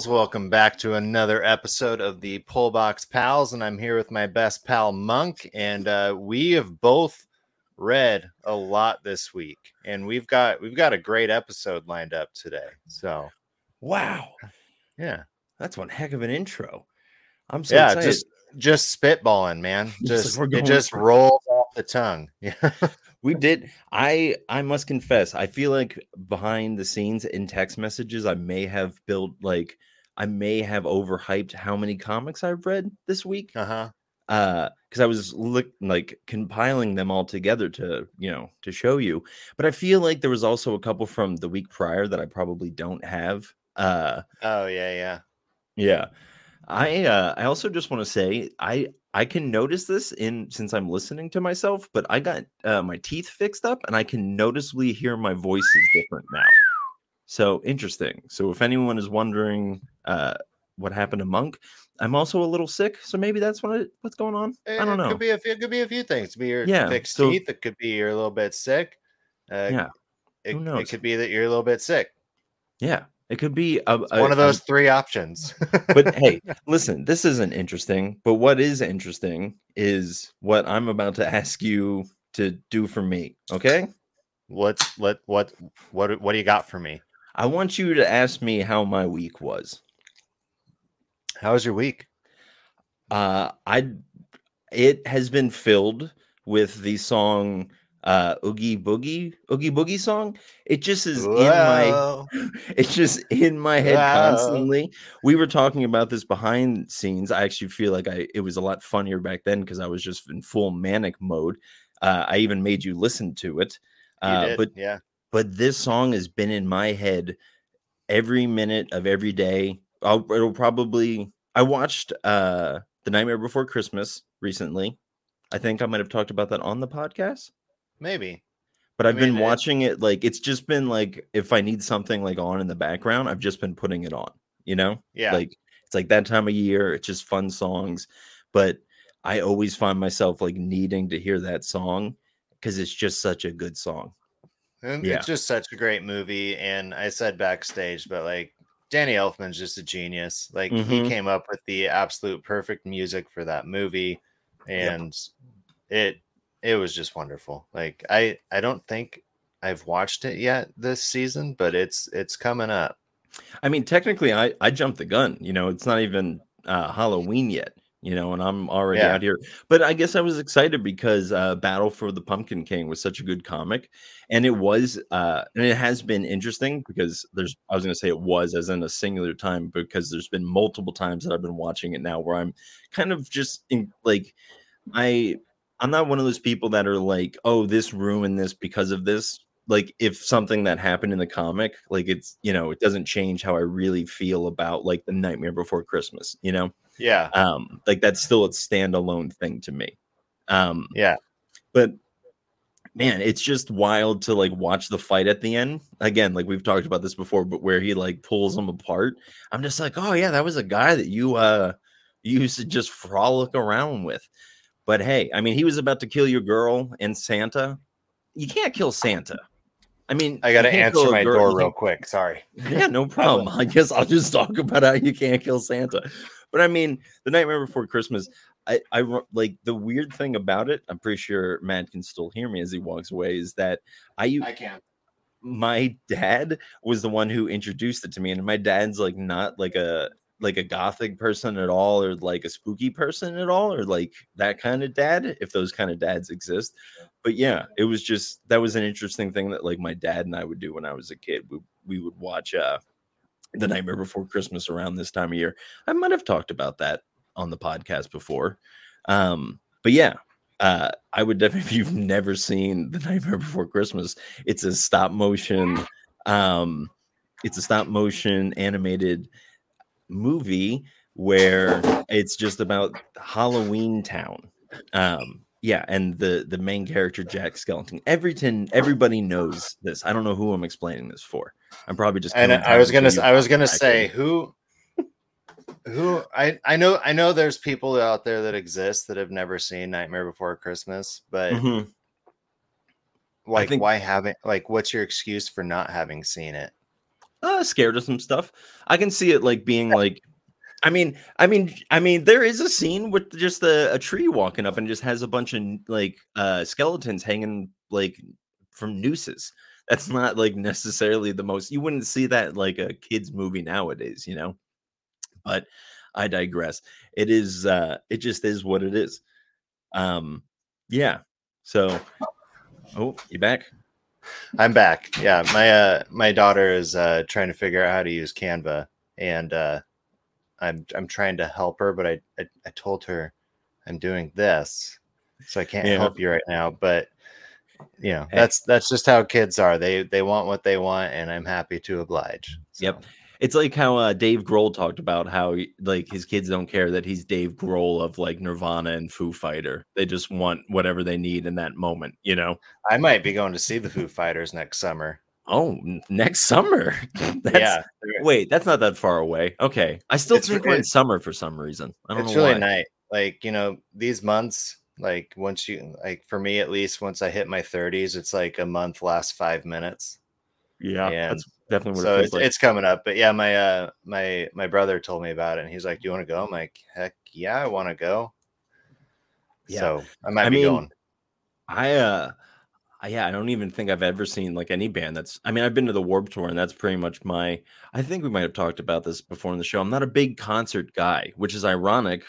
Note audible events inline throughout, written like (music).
Well, hey there, pals. Welcome back to another episode of the Pullbox Pals. And I'm here with my best pal, Monk. And uh, we have both read a lot this week. And we've got we've got a great episode lined up today. So Wow, yeah. that's one heck of an intro. I'm so yeah, excited. just just spitballing, man. (laughs) Just like it just rolls off the tongue. (laughs) Yeah. we did. I I must confess, I feel like behind the scenes in text messages, I may have built like I may have overhyped how many comics I've read this week. Uh-huh. uh because i was look like compiling them all together to you know to show you but i feel like there was also a couple from the week prior that i probably don't have uh Oh yeah, yeah. yeah i uh i also just want to say i i can notice this in since i'm listening to myself but i got uh, my teeth fixed up and i can noticeably hear my voice is different now so interesting so if anyone is wondering uh what happened to monk i'm also a little sick so maybe that's what it, what's going on i don't It know could be a few, it could be a few things. It could be your Yeah, fixed so- teeth. It could be you're a little bit sick. Uh, Yeah, It, who it could be that you're a little bit sick. yeah it could be a, a- one of a- those three options. but hey (laughs) listen this isn't interesting but what is interesting is what i'm about to ask you to do for me okay Let's let what what what do you got for me? I want you to ask me how my week was. How was your week? uh i it has been filled with the song uh oogie boogie oogie boogie song. It just is in my (laughs) it's just in my head constantly. We were talking about this behind scenes. I actually feel like i it was a lot funnier back then because i was just in full manic mode. Uh i even made you listen to it. Uh but yeah, but this song has been in my head every minute of every day I'll, it'll probably i watched uh the nightmare before christmas recently i think i might have talked about that on the podcast maybe. but I I've been mean, it- watching it like it's just been like if I need something like on in the background, I've just been putting it on, you know? Yeah, Like it's like that time of year, it's just fun songs. But I always find myself like needing to hear that song because it's just such a good song. And yeah. it's just such a great movie. And I said backstage, but like Danny Elfman's just a genius. Like he Mhm. came up with the absolute perfect music for that movie, and it it was just wonderful. Like I I don't think I've watched it yet this season, but it's it's coming up. I mean, technically I I jumped the gun, you know, it's not even uh Halloween yet, you know, and I'm already Yeah. out here. But I guess I was excited because uh Battle for the Pumpkin King was such a good comic. And it was uh and it has been interesting because there's I was gonna say it was as in a singular time because there's been multiple times that I've been watching it now where I'm kind of just in like I I'm not one of those people that are like, oh, this ruined this because of this. Like if something that happened in the comic, like it's you know, it doesn't change how I really feel about like the Nightmare Before Christmas, you know? Yeah, Um, like that's still a standalone thing to me. Um, yeah. but man, it's just wild to like watch the fight at the end. Again, like we've talked about this before, but where he like pulls them apart. I'm just like, oh yeah, that was a guy that you uh you used to just frolic around with. But hey, I mean, he was about to kill your girl and Santa. You can't kill Santa. I mean, I got to answer my door real quick. Sorry. yeah, no (laughs) problem. I guess I'll just talk about how you can't kill Santa. But I mean, the Nightmare Before Christmas, I, I like the weird thing about it. I'm pretty sure Matt can still hear me as he walks away. Is that I? I can't. my dad was the one who introduced it to me, and my dad's like not like a like a gothic person at all, or like a spooky person at all, or like that kind of dad, if those kind of dads exist. But yeah, it was just that was an interesting thing that like my dad and I would do when I was a kid. We we would watch uh the Nightmare Before Christmas around this time of year. I might have talked about that on the podcast before. Um, but yeah, uh, I would definitely, (laughs) if you've never seen The Nightmare Before Christmas, it's a stop motion, um, it's a stop motion animated movie where it's just about Halloween Town. Um, yeah, and the the main character Jack Skellington. Everything, (laughs) everybody knows this. I don't know who I'm explaining this for. I'm probably just. And I was gonna I was gonna say who who I I know I know there's people out there that exist that have never seen Nightmare Before Christmas, but Mhm. like think- why haven't like what's your excuse for not having seen it? uh, scared of some stuff. I can see it like being like I mean, I mean, I mean, there is a scene with just a, a, tree walking up and just has a bunch of like uh skeletons hanging like from nooses. That's not like necessarily the most you wouldn't see that like a kids movie nowadays, you know. But I digress. It is uh it just is what it is. Um yeah. So oh, you back? I'm back. Yeah, my uh my daughter is uh trying to figure out how to use Canva and uh I'm I'm trying to help her, but I I, I told her I'm doing this, so I can't yeah. help you right now. But you know, that's that's just how kids are. They they want what they want, and I'm happy to oblige. So. Yep. It's like how uh, Dave Grohl talked about how like his kids don't care that he's Dave Grohl of like Nirvana and Foo Fighter. They just want whatever they need in that moment, you know. I might be going to see the Foo Fighters next summer. Oh, next summer. (laughs) yeah. Wait, that's not that far away. Okay. I still it's, think we're in summer for some reason. I don't it's know. really nice. Like, you know, these months, like once you like for me at least, once I hit my 30s, it's like a month lasts five minutes. Yeah, and that's definitely what so it it's, like. it's coming up. But yeah, my uh my my brother told me about it and he's like, Do you want to go? I'm like, heck yeah, I want to go. Yeah. So I might I be mean, going. I uh yeah, I don't even think I've ever seen like any band that's. I mean, I've been to the Warp Tour, and that's pretty much my. I think we might have talked about this before in the show. I'm not a big concert guy, which is ironic,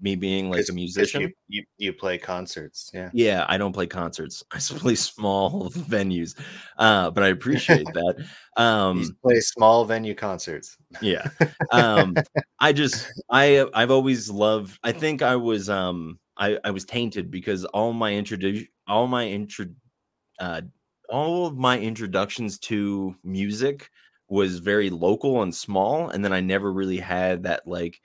me being like a musician. You, you, you play concerts, yeah. Yeah, I don't play concerts. (laughs) I play small (laughs) venues, uh, but I appreciate that. (laughs) Um, you play small venue concerts. Yeah. Um, I just I I've always loved. I think I was um I I was tainted because all my introduction all my intro uh, all of my introductions to music was very local and small and then i never really had that like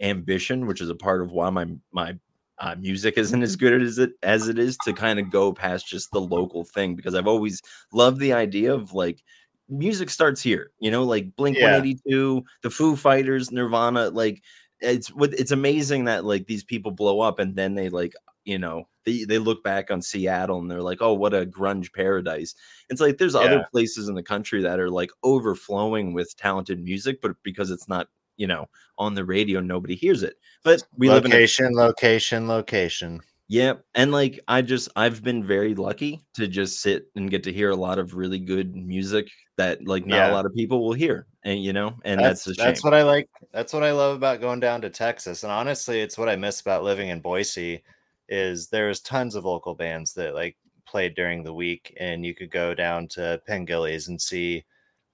ambition which is a part of why my my uh, music isn't as good as it as it is to kind of go past just the local thing because i've always loved the idea of like music starts here you know like blink yeah. 182 the foo fighters nirvana like it's it's amazing that like these people blow up and then they like you know they, they look back on seattle and they're like oh what a grunge paradise it's like there's yeah. other places in the country that are like overflowing with talented music but because it's not you know on the radio nobody hears it but we location live in a, location location yeah and like i just i've been very lucky to just sit and get to hear a lot of really good music that like not yeah. a lot of people will hear and you know and that's that's, that's what i like that's what i love about going down to texas and honestly it's what i miss about living in boise is there's tons of local bands that like played during the week and you could go down to Pengilly's and see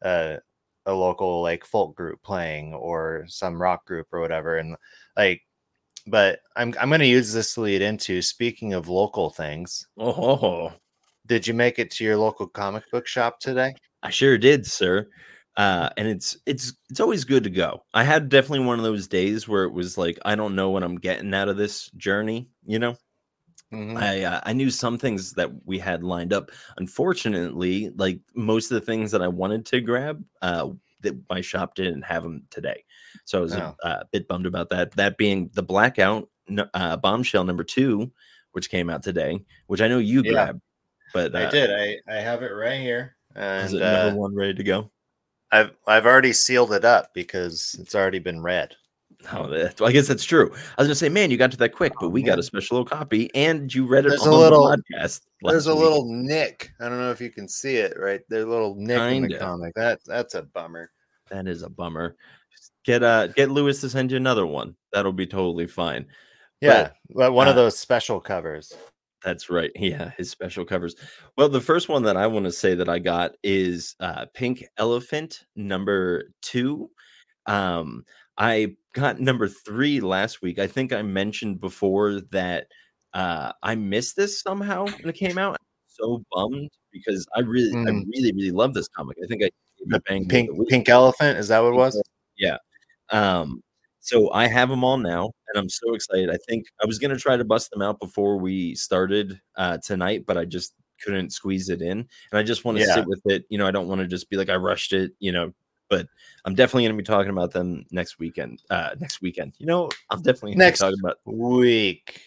uh, a local like folk group playing or some rock group or whatever and like but I'm I'm going to use this to lead into speaking of local things. Oh. Did you make it to your local comic book shop today? I sure did, sir uh, and it's it's it's always good to go. I had definitely one of those days where it was like I don't know what I'm getting out of this journey. You know, mm-hmm. I uh, I knew some things that we had lined up. Unfortunately, like most of the things that I wanted to grab, uh, that my shop didn't have them today, so I was oh. a, a, bit bummed about that. That being the blackout uh, bombshell number two, which came out today, which I know you yeah. grabbed. But I uh did. I I have it right here. And, is it number uh, one ready to go? I've I've already sealed it up because it's already been read. Oh, well, I guess that's true. I was gonna say, man, you got to that quick, but we got a special little copy, and you read it there's on a little, the podcast. There's a week. little nick. I don't know if you can see it right. There's a little nick Kinda. in the comic. That that's a bummer. That is a bummer. Get uh get Lewis to send you another one. That'll be totally fine. Yeah, but, one uh, of those special covers. That's right. Yeah, his special covers. Well, the first one that I want to say that I got is uh, Pink Elephant number two. Um, I got number three last week. I think I mentioned before that uh, I missed this somehow when it came out. I'm so bummed because I really, mm. I really, really love this comic. I think I the Pink Pink Elephant. Is that what it was? Yeah. Um, so I have them all now, and I'm so excited. I think I was gonna try to bust them out before we started uh, tonight, but I just couldn't squeeze it in. And I just want to yeah. sit with it. You know, I don't want to just be like I rushed it. You know, but I'm definitely gonna be talking about them next weekend. Uh, next weekend. You know, I'm definitely next talking about week.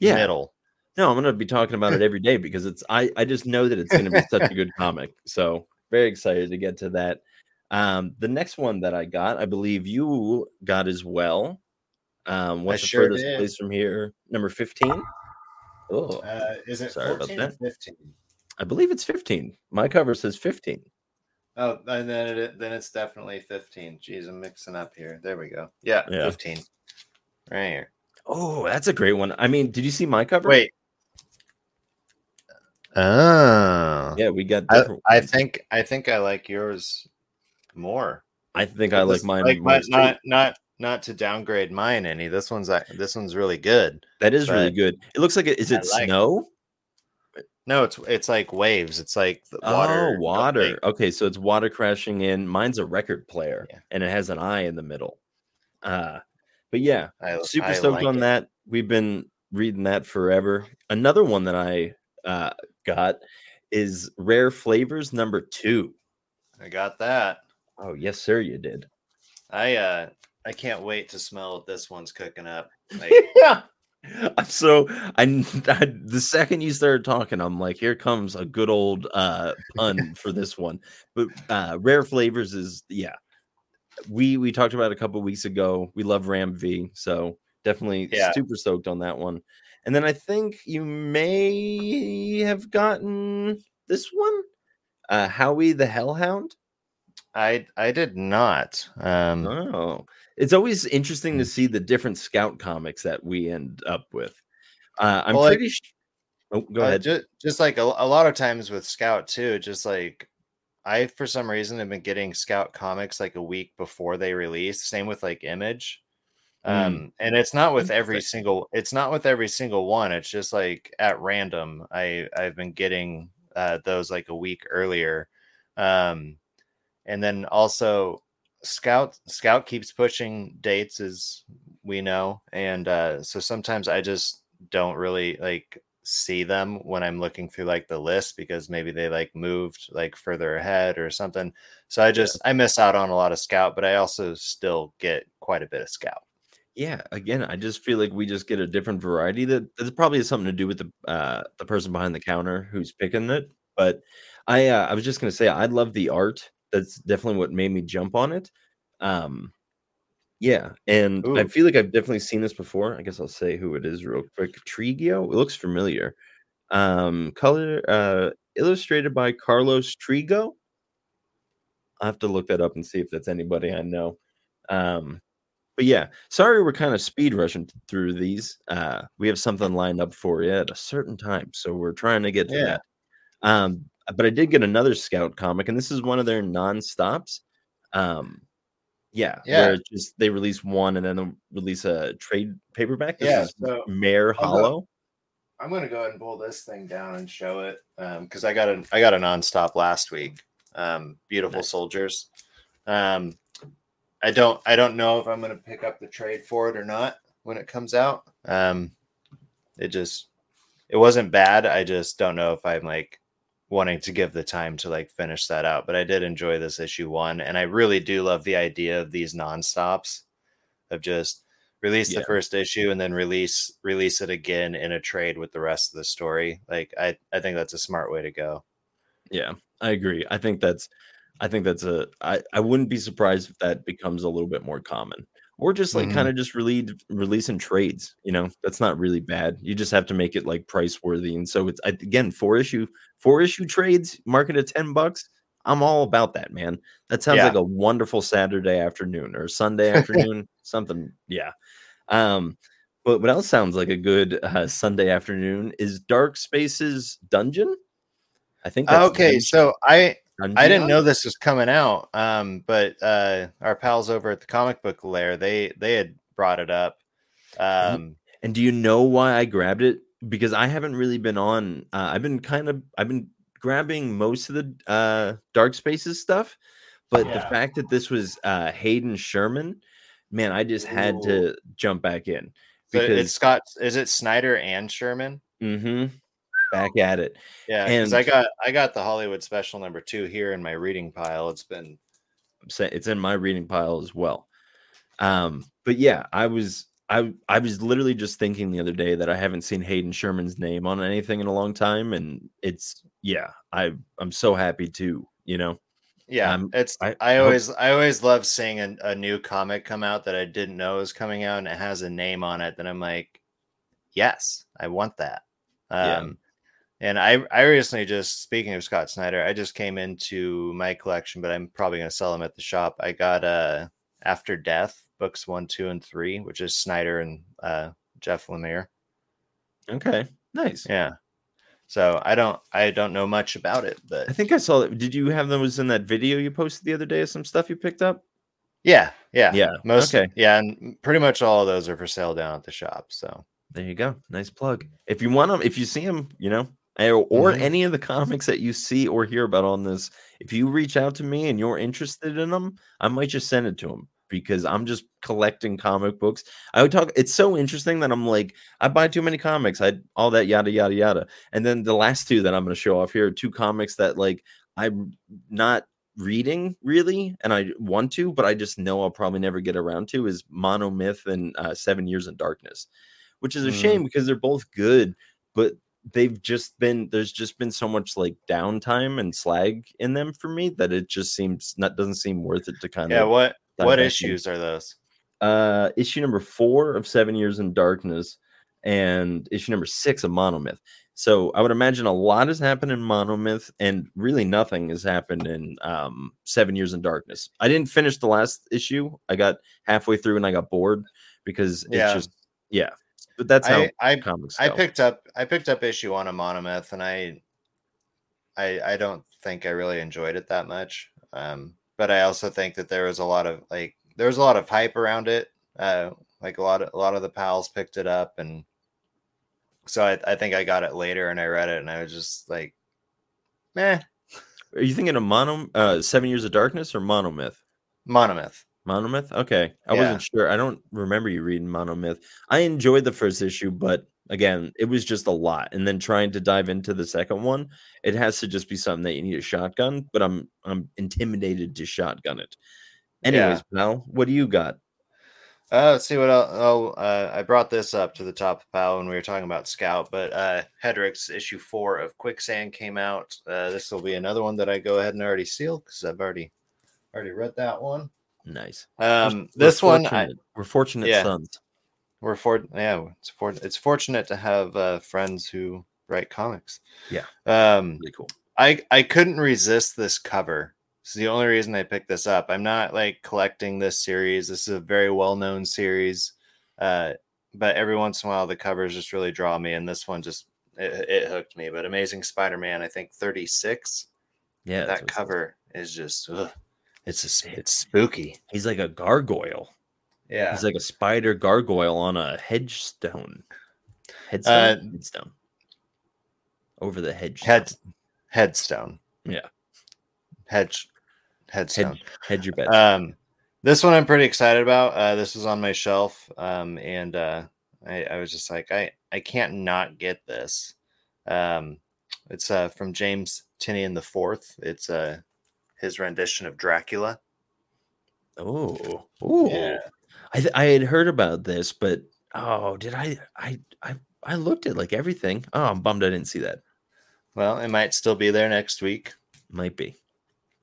Yeah. Middle. No, I'm gonna be talking about it (laughs) every day because it's I I just know that it's gonna be such a good comic. So very excited to get to that. Um, the next one that I got, I believe you got as well. Um, what's I the sure furthest did. place from here? Number 15? Oh, Uh, is it Sorry about 14 or that. 15? I believe it's 15. My cover says 15. Oh, and then it then it's definitely 15. Jeez, I'm mixing up here. There we go. Yeah, Yeah. 15. Right here. Oh, that's a great one. I mean, did you see my cover? Wait. Oh. Yeah, we got I. I think I think I like yours more. I think I like mine. Like my, too. not not not to downgrade mine any. This one's this one's really good. that is really good. It looks like it. Is it like it. snow? No, it's it's like waves. It's like the water. oh, water. okay, so it's water crashing in. Mine's a record player, Yeah. and it has an eye in the middle. Uh, but yeah, I, super I stoked like on it. that. We've been reading that forever. Another one that I uh, got is Rare Flavors number two. I got that. Oh yes, sir, you did. I uh I can't wait to smell what this one's cooking up. Like, (laughs) yeah. I'm so I, (laughs) I the second you started talking, I'm like, here comes a good old uh pun for this one. But uh rare flavors is yeah. We we talked about it a couple weeks ago. We love Ram V, so definitely Yeah. super stoked on that one. And then I think you may have gotten this one, uh Howie the Hellhound. I I did not. Um Oh, it's always interesting to Mm. see the different scout comics that we end up with. Uh, I'm Well, like- pretty. sh- oh, go uh, ahead. Just, just like a, a lot of times with Scout too, just like I for some reason have been getting Scout comics like a week before they release. Same with like Image. Mm. Um, and it's not with every single it's not with every single one. It's just like at random. I I've been getting uh those like a week earlier. Um and then also Scout Scout keeps pushing dates as we know. And uh so sometimes I just don't really like see them when I'm looking through like the list because maybe they like moved like further ahead or something. So I just I miss out on a lot of scout, but I also still get quite a bit of scout. yeah, again, I just feel like we just get a different variety. That that probably has something to do with the uh, the person behind the counter who's picking it. But I uh, I was just gonna say I love the art. That's definitely what made me jump on it. Um, yeah, and I feel like I've definitely seen this before. I guess I'll say who it is real quick. Trigio. It looks familiar. Um, color uh, illustrated by Carlos Trigo. I'll have to look that up and see if that's anybody I know. Um, but yeah, sorry we're kind of speed rushing through these. Uh, we have something lined up for you at a certain time, so we're trying to get to Yeah. that. Um, but I did get another Scout comic, and this is one of their non-stops. Um, yeah, Yeah. where just they release one and then they'll release a trade paperback. This Yeah, is so Mare Hollow. I'm gonna go ahead and pull this thing down and show it because I got a I got a nonstop last week. Um, beautiful Nice. soldiers. Um, I don't I don't know if I'm gonna pick up the trade for it or not when it comes out. Um, it just it wasn't bad. I just don't know if I'm like wanting to give the time to like finish that out. But I did enjoy this issue one, and I really do love the idea of these nonstops of just release the first issue and then release release it again in a trade with the rest of the story. Like I I think that's a smart way to go. Yeah, I agree. I think that's I think that's a I, I wouldn't be surprised if that becomes a little bit more common. Or just like Mhm. kind of just release releasing trades, you know, that's not really bad. You just have to make it like price worthy. And so it's again four issue four issue trades market at 10 bucks. I'm all about that, man. That sounds Yeah. like a wonderful Saturday afternoon or Sunday (laughs) afternoon, something. Yeah. Um, but what else sounds like a good uh, Sunday afternoon is Dark Spaces Dungeon. I think that's Okay, so I I didn't know this was coming out. Um, but uh, our pals over at the comic book lair, they they had brought it up. Um, And do you know why I grabbed it? Because I haven't really been on. Uh, I've been kind of. I've been grabbing most of the uh, Dark Spaces stuff, but the fact that this was uh, Hayden Sherman, man, I just had to jump back in so because it's Scott. Is it Snyder and Sherman? mhm, back at it. Yeah, because And- I got I got the Hollywood special number two here in my reading pile. It's been it's in my reading pile as well. Um, but yeah, I was I I was literally just thinking the other day that I haven't seen Hayden Sherman's name on anything in a long time, and it's yeah, I I'm so happy too, you know. Yeah, Um, it's I- I, I always I always love seeing a, a new comic come out that I didn't know was coming out and it has a name on it. Then I'm like, yes, I want that. Yeah. And I I recently just speaking of Scott Snyder, I just came into my collection, but I'm probably gonna sell them at the shop. I got uh After Death books one, two, and three, which is Snyder and uh Jeff Lemire. Okay, nice. Yeah. So I don't I don't know much about it, but I think I saw it. Did you have those in that video you posted the other day of some stuff you picked up? yeah, yeah, Yeah, Most okay. yeah, and pretty much all of those are for sale down at the shop. So There you go. Nice plug. If you want them, if you see them, you know, or, or Mhm. any of the comics that you see or hear about on this, if you reach out to me and you're interested in them, I might just send it to them because I'm just collecting comic books. I would talk. It's so interesting that I'm like, I buy too many comics. I all that yada yada yada. And then the last two that I'm going to show off here are two comics that like I'm not reading really, and I want to, but I just know I'll probably never get around to is Monomyth and uh, Seven Years in Darkness, which is a Mm. shame because they're both good, but they've just been there's just been so much like downtime and slag in them for me that it just seems not doesn't seem worth it to kind of yeah, what what in. issues are those? uh issue number four of seven years in darkness and issue number six of monomyth so i would imagine a lot has happened in monomyth and really nothing has happened in um seven years in darkness i didn't finish the last issue i got halfway through and i got bored because it's Yeah. just yeah but that's how I I, comics I go. picked up I picked up issue one of Monomyth and I I I don't think I really enjoyed it that much. Um, but I also think that there was a lot of like there was a lot of hype around it. Uh, like a lot of a lot of the pals picked it up and so I, I think I got it later and I read it and I was just like, meh, are you thinking of mono uh seven years of darkness or monomyth Monomyth. Monomyth? Okay. I Yeah. wasn't sure. I don't remember you reading Monomyth. I enjoyed the first issue, but again, it was just a lot. And then trying to dive into the second one, it has to just be something that you need a shotgun, but I'm I'm intimidated to shotgun it. Anyways, pal, what do you got? Uh, let's see what else. Oh, uh, I brought this up to the top pile when we were talking about Scout, but uh, Hedrick's issue four of Quicksand came out. Uh, this will be another one that I go ahead and already seal because I've already already read that one. Nice. Um, We're this one, I, we're fortunate Yeah. sons. we're for yeah, it's for it's fortunate to have uh, friends who write comics. Yeah. Um, Really cool. I I couldn't resist this cover. This is the only reason I picked this up. I'm not like collecting this series. This is a very well known series, uh, but every once in a while the covers just really draw me, and this one just it, it hooked me. But Amazing Spider-Man, I think 36. Yeah. that cover is just ugh, it's just, it's spooky. He's like a gargoyle. Yeah, He's like a spider gargoyle on a hedge stone. Headstone? Uh, headstone. Over the hedge. head headstone. Yeah. hedge headstone. Hedge, hedge your bets. Um, this one I'm pretty excited about. Uh, this was on my shelf, um, and uh, I, I was just like, I I can't not get this. Um, it's uh, from James Tynion the Fourth. It's uh, his rendition of Dracula. Oh, oh! Yeah. I th- I had heard about this, but oh, did I? I I I looked at like everything. Oh, I'm bummed I didn't see that. Well, it might still be there next week. Might be.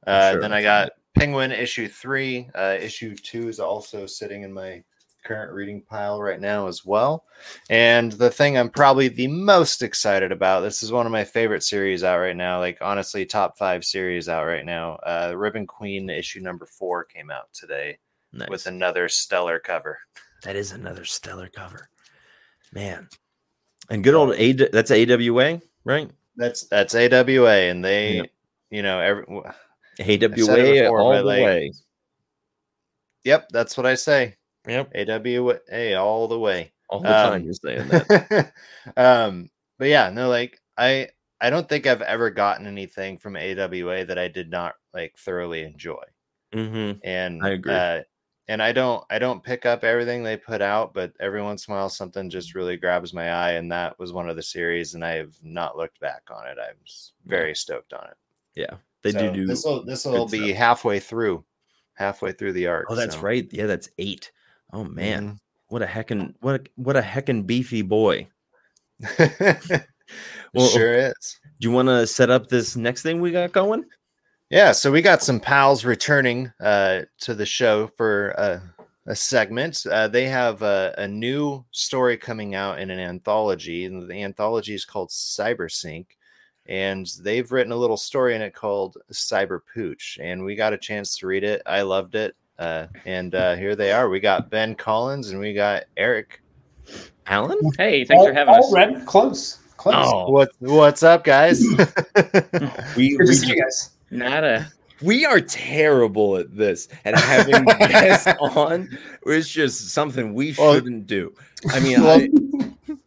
Uh, sure then I got Penguin issue three. Uh, issue two is also sitting in my current reading pile right now as well. And the thing I'm probably the most excited about this is one of my favorite series out right now. Like honestly, top five series out right now. Uh, Ribbon Queen issue number four came out today Nice. with another stellar cover. that is another stellar cover, man. And good old A. That's AWA, right? That's that's AWA, and they, Yeah. you know, every. AWA before, all the like, way. Yep, that's what I say. Yep, AWA all the way. all the time Um, you're saying that. (laughs) um, but yeah, no, like I I don't think I've ever gotten anything from AWA that I did not like thoroughly enjoy. mm-hmm. And I agree. Uh, and I don't I don't pick up everything they put out, but every once in a while something just really grabs my eye, and that was one of the series, and I have not looked back on it. I'm very stoked on it. Yeah, they So do do. this will this will be stuff. halfway through, halfway through the arc. Oh, that's so. right. Yeah, that's eight. Oh man, Mhm. what a heckin' what a, what a heckin' beefy boy. (laughs) Well, sure is. Do you want to set up this next thing we got going? Yeah, so we got some pals returning uh, to the show for a, a segment. Uh, they have a, a new story coming out in an anthology, and the anthology is called Cybersync. And they've written a little story in it called Cyber Pooch, and we got a chance to read it. I loved it, uh, and uh, here they are. We got Ben Collins and we got Eric. Allen. Hey, thanks all, for having all us. red, close, close. Oh, What what's up, guys? (laughs) (laughs) we, Good to we, see you guys. Not a we are terrible at this and having (laughs) guests on is just something we shouldn't do. I mean, Well, I,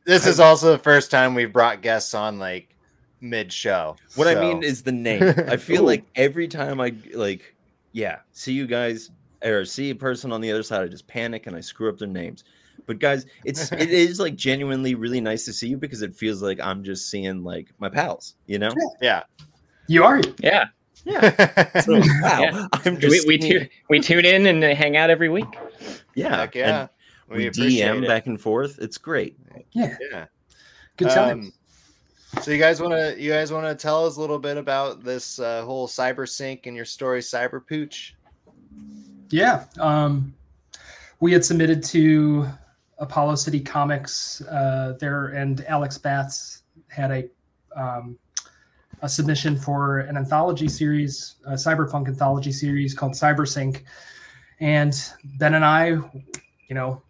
this is also the first time we've brought guests on like mid show. what I mean is the name. I feel like every time I like, yeah, see you guys or see a person on the other side, I just panic and I screw up their names. But guys, it's it is like genuinely really nice to see you because it feels like I'm just seeing like my pals, you know? yeah. You are. yeah. Yeah. (laughs) So, wow, Yeah. (laughs) I'm We just we, seeing- tu- we tune in and hang out every week. yeah, Heck yeah. and We, we DM it. back and forth. It's great. Yeah. Yeah. Good time. Um, so you guys want to you guys want to tell us a little bit about this uh, whole cyber sync and your story cyber pooch? Yeah. Um, we had submitted to Apollo City Comics uh, there, and Alex Batts had a um, a submission for an anthology series, a cyberpunk anthology series called Cybersync. And Ben and I, you know,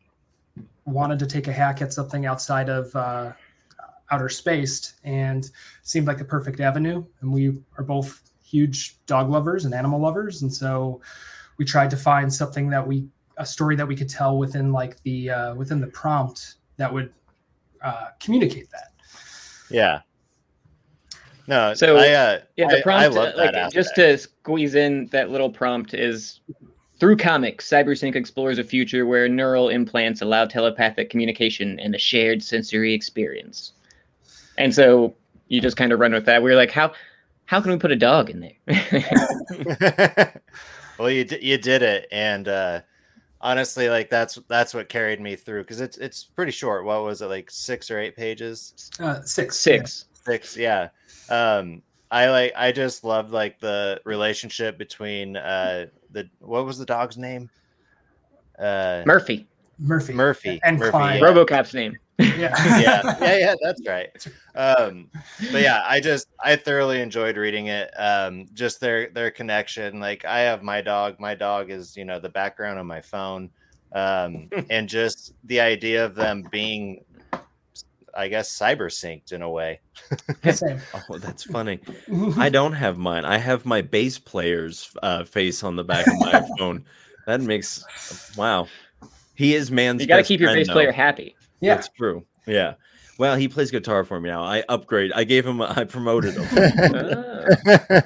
wanted to take a hack at something outside of uh, outer space and seemed like the perfect avenue. And we are both huge dog lovers and animal lovers. And so we tried to find something that we, a story that we could tell within like the, uh, within the prompt that would uh, communicate that. Yeah. No, So, I, uh, Yeah, the prompt, I, love uh, like that just aspect. to squeeze in that little prompt is through comics, CyberSync explores a future where neural implants allow telepathic communication and a shared sensory experience. And so you just kind of run with that. We were like, how how can we put a dog in there? (laughs) (laughs) (laughs) well, you di- you did it, and uh, honestly, like that's that's what carried me through because it's it's pretty short. What was it like six or eight pages? Uh, six. Six. Six, yeah. Um, I like I just loved like the relationship between uh the what was the dog's name? Uh, Murphy, Murphy. Murphy And Murphy, Klein. yeah. RoboCop's name. Yeah. (laughs) yeah, (laughs) yeah, yeah, that's right. Um, but yeah, I just I thoroughly enjoyed reading it. Um, just their their connection. Like I have my dog. My dog is you know the background on my phone, um, (laughs) and just the idea of them being, I guess, cyber synced in a way. Oh, that's funny. I don't have mine. I have my bass player's uh, face on the back of my phone. That makes wow. He is man's. You got to best keep your friend, bass though. player happy. Yeah. That's true. Yeah. Well, he plays guitar for me now. I upgrade. I gave him. I promoted him.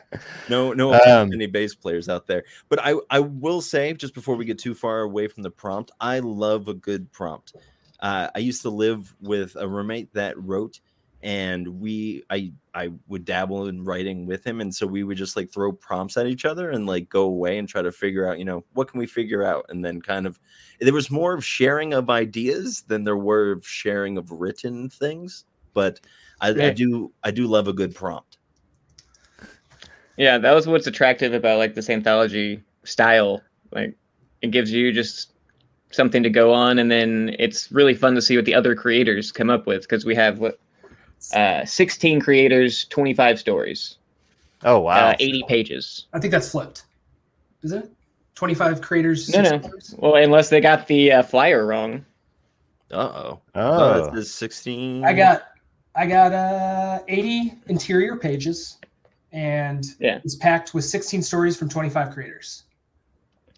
No, no Um, any bass players out there. But I, I will say, just before we get too far away from the prompt, I love a good prompt. Uh, I used to live with a roommate that wrote, and we, I, I would dabble in writing with him, and so we would just like throw prompts at each other and like go away and try to figure out, you know, what can we figure out, and then kind of, there was more of sharing of ideas than there were of sharing of written things. But I, I do, I do love a good prompt. Yeah, that was what's attractive about like this anthology style. Like it gives you just something to go on and then it's really fun to see what the other creators come up with because we have what uh 16 creators, 25 stories, oh wow! uh, 80 pages. I think that's flipped. Is it? 25 creators. No, six no. colors? Well, unless they got the uh, flyer wrong. Uh oh. oh, this 16. I got I got uh 80 interior pages and Yeah. it's packed with 16 stories from 25 creators.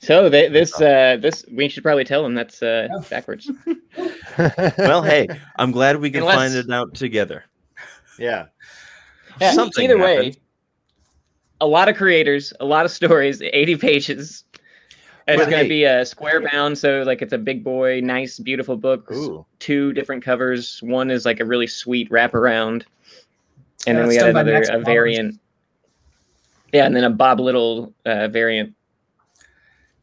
So they, this uh this we should probably tell them that's uh backwards. (laughs) (laughs) well, hey, I'm glad we can Unless- find it out together. Yeah. Yeah, Something either way, a lot of creators, a lot of stories, (laughs) 80 pages. And Well, it's going hey. to be a square bound, so like it's a big boy, nice, beautiful book. Ooh. Two different covers. One is like a really sweet wraparound, and Yeah, then we got another a variant. Yeah, and then a Bob Little uh, variant.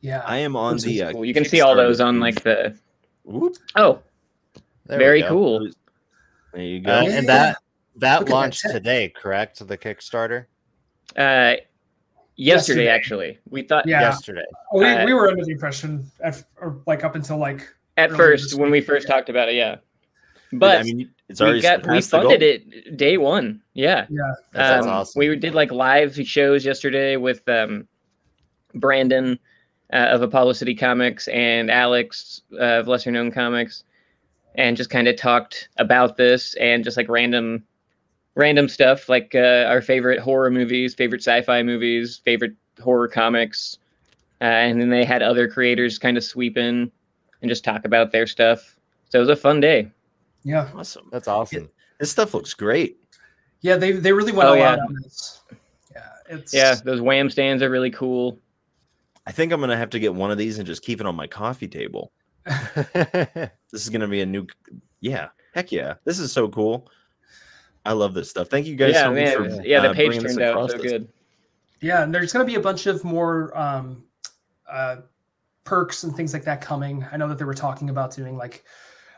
Yeah. I am on the. Uh, cool. You can see all those on like the. Whoop, Oh, There very cool. there you go. Uh, and that that Look at that launched today, correct? The Kickstarter. Uh, yesterday, Yesterday. actually. We thought Yeah. Yesterday. we, Uh, we were under the impression, at, or like up until like at first when we first yeah. talked about it, yeah. But I mean, it's already we got we surpassed the goal. funded it day one. Yeah. yeah, That's Um, awesome. We did like live shows yesterday with um, Brandon uh, of Apollo City Comics and Alex uh, of Lesser Known Comics, and just kind of talked about this and just like random, random stuff like uh, our favorite horror movies, favorite sci-fi movies, favorite horror comics, uh, and then they had other creators kind of sweep in and just talk about their stuff. So it was a fun day. yeah, Awesome. That's awesome. This stuff looks great. yeah. They they really went Oh, all yeah. out on this. Yeah, it's Yeah, those wham stands are really cool. I think I'm gonna have to get one of these and just keep it on my coffee table. (laughs) This is gonna be a new, yeah, heck yeah, this is so cool. I love this stuff. Thank you guys yeah, so much man. for it's- yeah, the uh, page turned out across so us. good. Yeah, and there's going to be a bunch of more um, uh, perks and things like that coming. I know that they were talking about doing like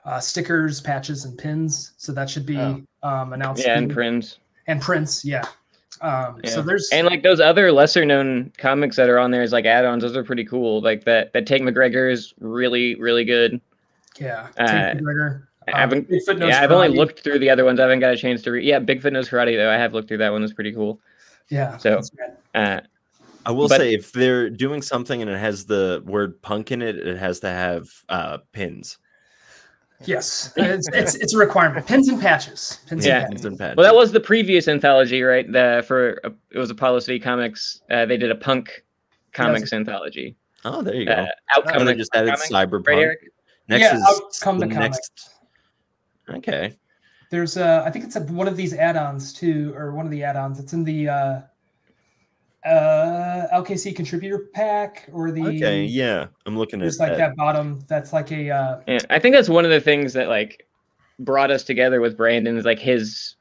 uh, stickers, patches, and pins. So that should be Oh. um, announced. Yeah, and prints. and prints. Yeah. Um, So there's And like those other lesser known comics that are on there is like add-ons, those are pretty cool. Like that that Tank McGregor is really, really good. yeah. uh, Tank McGregor, I um, haven't Bigfoot knows yeah, I've only looked through the other ones. I haven't got a chance to read. Yeah, Bigfoot knows karate though. I have looked through that one. That's pretty cool. Yeah. So- Uh, I will But- say if they're doing something and it has the word punk in it, it has to have uh, pins. Yes, it's, it's it's a requirement. Pins and patches. Pins Yeah. and Pins patches. and patches. well, that was the previous anthology, right? The for uh, it was Apollo City Comics. Uh, they did a punk comics anthology. oh, there you go. Uh, Outcome. and they just added comic, cyberpunk. right, Next Yeah, is Outcome the the comic. next. Okay. There's uh I think it's a, one of these add-ons too, or one of the add-ons. It's in the uh uh LKC contributor pack or the Okay. Yeah, I'm looking at there's like that. that bottom that's like a uh Yeah, I think that's one of the things that like brought us together with Brandon is like his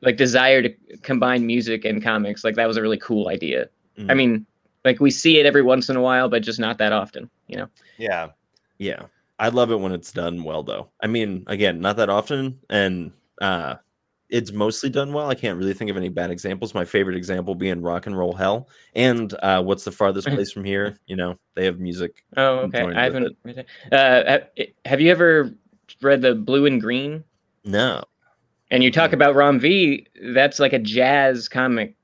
like desire to combine music and comics. Like that was a really cool idea. I Mhm. mean, like we see it every once in a while, but just not that often. You know. yeah. Yeah. I love it when it's done well though. I mean, again, not that often and uh it's mostly done well. I can't really think of any bad examples. My favorite example being Rock and Roll Hell and uh what's the farthest place from here? You know, they have music. Oh, okay. I haven't. Uh, ha- have you ever read the Blue in Green? No. And you talk about Ram V. That's like a jazz comic.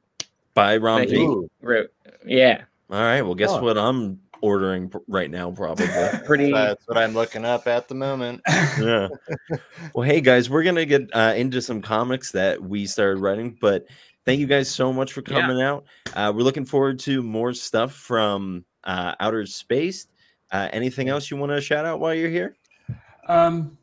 By Ron Like, V. Wrote. Yeah, All right. Well, guess Oh. what I'm ordering right now, probably. (laughs) pretty. that's what I'm looking up at the moment. (laughs) yeah. Well, hey guys, we're gonna get uh, into some comics that we started writing, but thank you guys so much for Yeah. coming out. Uh, we're looking forward to more stuff from uh, outer space. Uh, anything else you want to shout out while you're here? um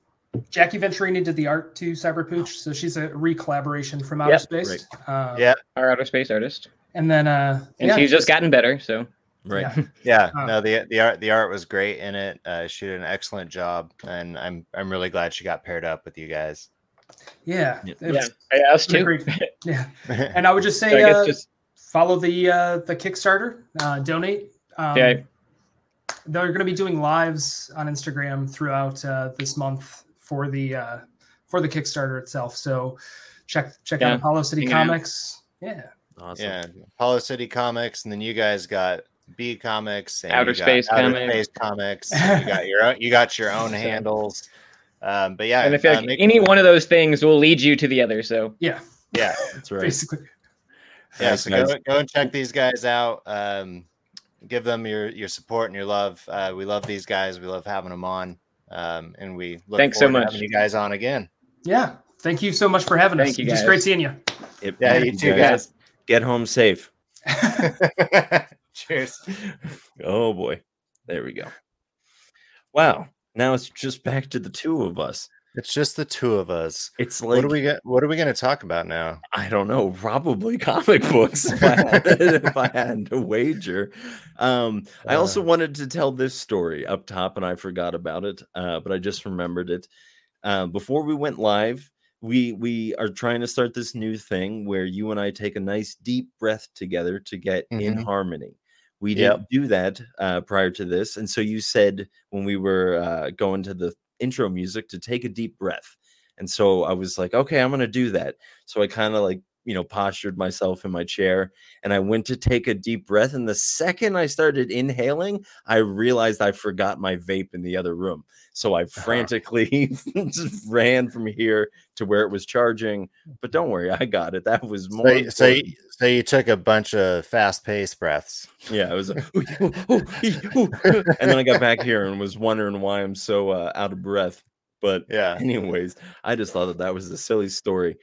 Jackie Venturini did the art to Cyberpooch, so she's a re-collaboration from outer Yep. space. Uh, Yeah. our outer space artist, and then uh, and yeah, she's just gotten better. So Right. yeah. (laughs) Yeah, no, the the art the art was great in it. Uh, she did an excellent job, and I'm I'm really glad she got paired up with you guys. yeah, Yeah. it yeah, was us too. great. (laughs) (laughs) yeah. And I would just say, I guess uh, just follow the uh, the Kickstarter, uh, donate. Um, Yeah. They're going to be doing lives on Instagram throughout uh, this month for the uh, for the Kickstarter itself. So check check Yeah. out Apollo City Hang out. Comics. Yeah, Awesome. yeah, Apollo City Comics, and then you guys got B Comics, and Outer Space Outer Comics. Space Comics. (laughs) you got your own, you got your own handles. Um, but yeah, and I feel uh, like make- any one of those things will lead you to the other. So yeah, yeah, (laughs) That's right. basically. yeah. Nice, So guys. go, go and check these guys out. Um, give them your your support and your love. Uh, we love these guys. We love having them on. Um, and we look Thanks so forward to much. having you guys on again. Yeah. Thank you so much for having us. Thank you, It's just guys. great seeing you. Yep. Yeah, you too, guys. Get home safe. (laughs) Cheers. Oh boy. There we go. Wow. Now it's just back to the two of us. It's just the two of us. It's What like are we get? What are we going to talk about now? I don't know, probably comic books if I had, (laughs) if I had to wager. Um, I also Uh. wanted to tell this story up top, and I forgot about it, uh, but I just remembered it. Uh, before we went live, we we are trying to start this new thing where you and I take a nice deep breath together to get in Mhm. harmony. We didn't do that uh, prior to this, and so you said when we were uh, going to the intro music to take a deep breath. And so I was like, okay, I'm gonna do that. So I kind of like you know, postured myself in my chair and I went to take a deep breath. And the second I started inhaling, I realized I forgot my vape in the other room. So I frantically (laughs) ran from here to where it was charging. But don't worry, I got it. That was more. So, you- so, you, so you took a bunch of fast paced breaths. Yeah, it was. like, (laughs) "Ooh, ooh, ooh, ooh." and then I got back here and was wondering why I'm so uh, out of breath. But Yeah. anyways, I just thought that that was a silly story.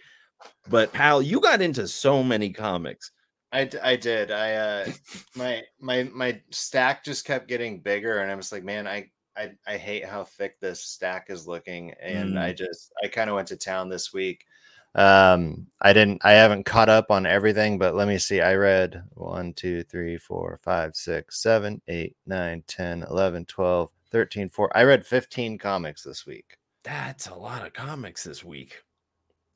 But pal, you got into so many comics. I, I did. I uh my my my stack just kept getting bigger and I was like, man, I I, I hate how thick this stack is looking. And I just I kind of went to town this week. Um I didn't I haven't caught up on everything, but let me see. I read one, two, three, four, five, six, seven, eight, nine, 10, 11, 12, 13, 4. I read 15 comics this week. That's a lot of comics this week.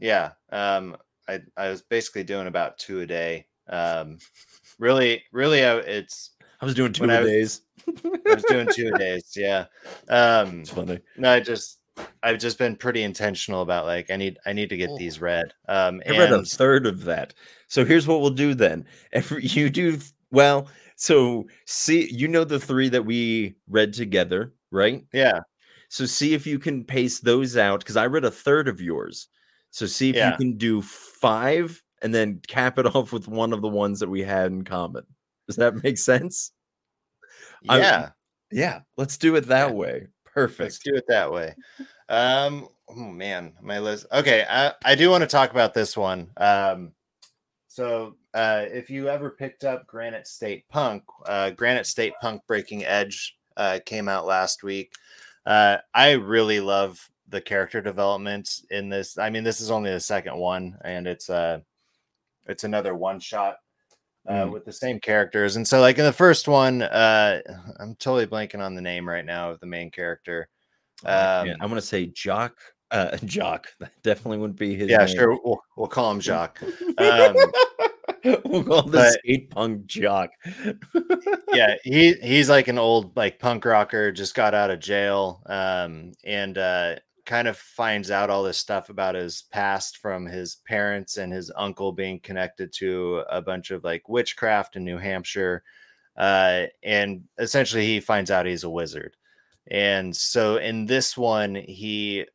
Yeah. Um, I, I was basically doing about two a day. Um, really, really, it's, I was doing two a days. I was doing two a (laughs) days. Yeah. Um, It's funny. no, I just, I've just been pretty intentional about like, I need, I need to get Oh. these read. Um, I read a third of that. So here's what we'll do then. Every (laughs) you do well. So see, you know the three that we read together, right? yeah, So see if you can pace those out because I read a third of yours. So see if Yeah. you can do five and then cap it (laughs) off with one of the ones that we had in common. Does that make sense? I- yeah. Yeah, let's do it that Yeah. way. Perfect. Let's do it that way. Um, oh man, my list. Okay, I, I do want to talk about this one. Um, so uh, if you ever picked up Granite State Punk, uh, Granite State Punk Breaking Edge uh, came out last week. Uh, I really love the character development in this. I mean, this is only the second one, and it's uh, it's another one shot uh, Mm. with the same characters. And so, like in the first one, uh, I'm totally blanking on the name right now of the main character. Oh, Um, I'm gonna say Jock. Uh, (laughs) Jock. That definitely wouldn't be his. yeah, name. sure. We'll, we'll call him (laughs) Jock. Um, (laughs) we'll call but- skate punk Jock. yeah, he he's like an old like punk rocker, just got out of jail, um, and uh, kind of finds out all this stuff about his past from his parents and his uncle being connected to a bunch of like witchcraft in New Hampshire, uh, and essentially he finds out he's a wizard, and so in this one he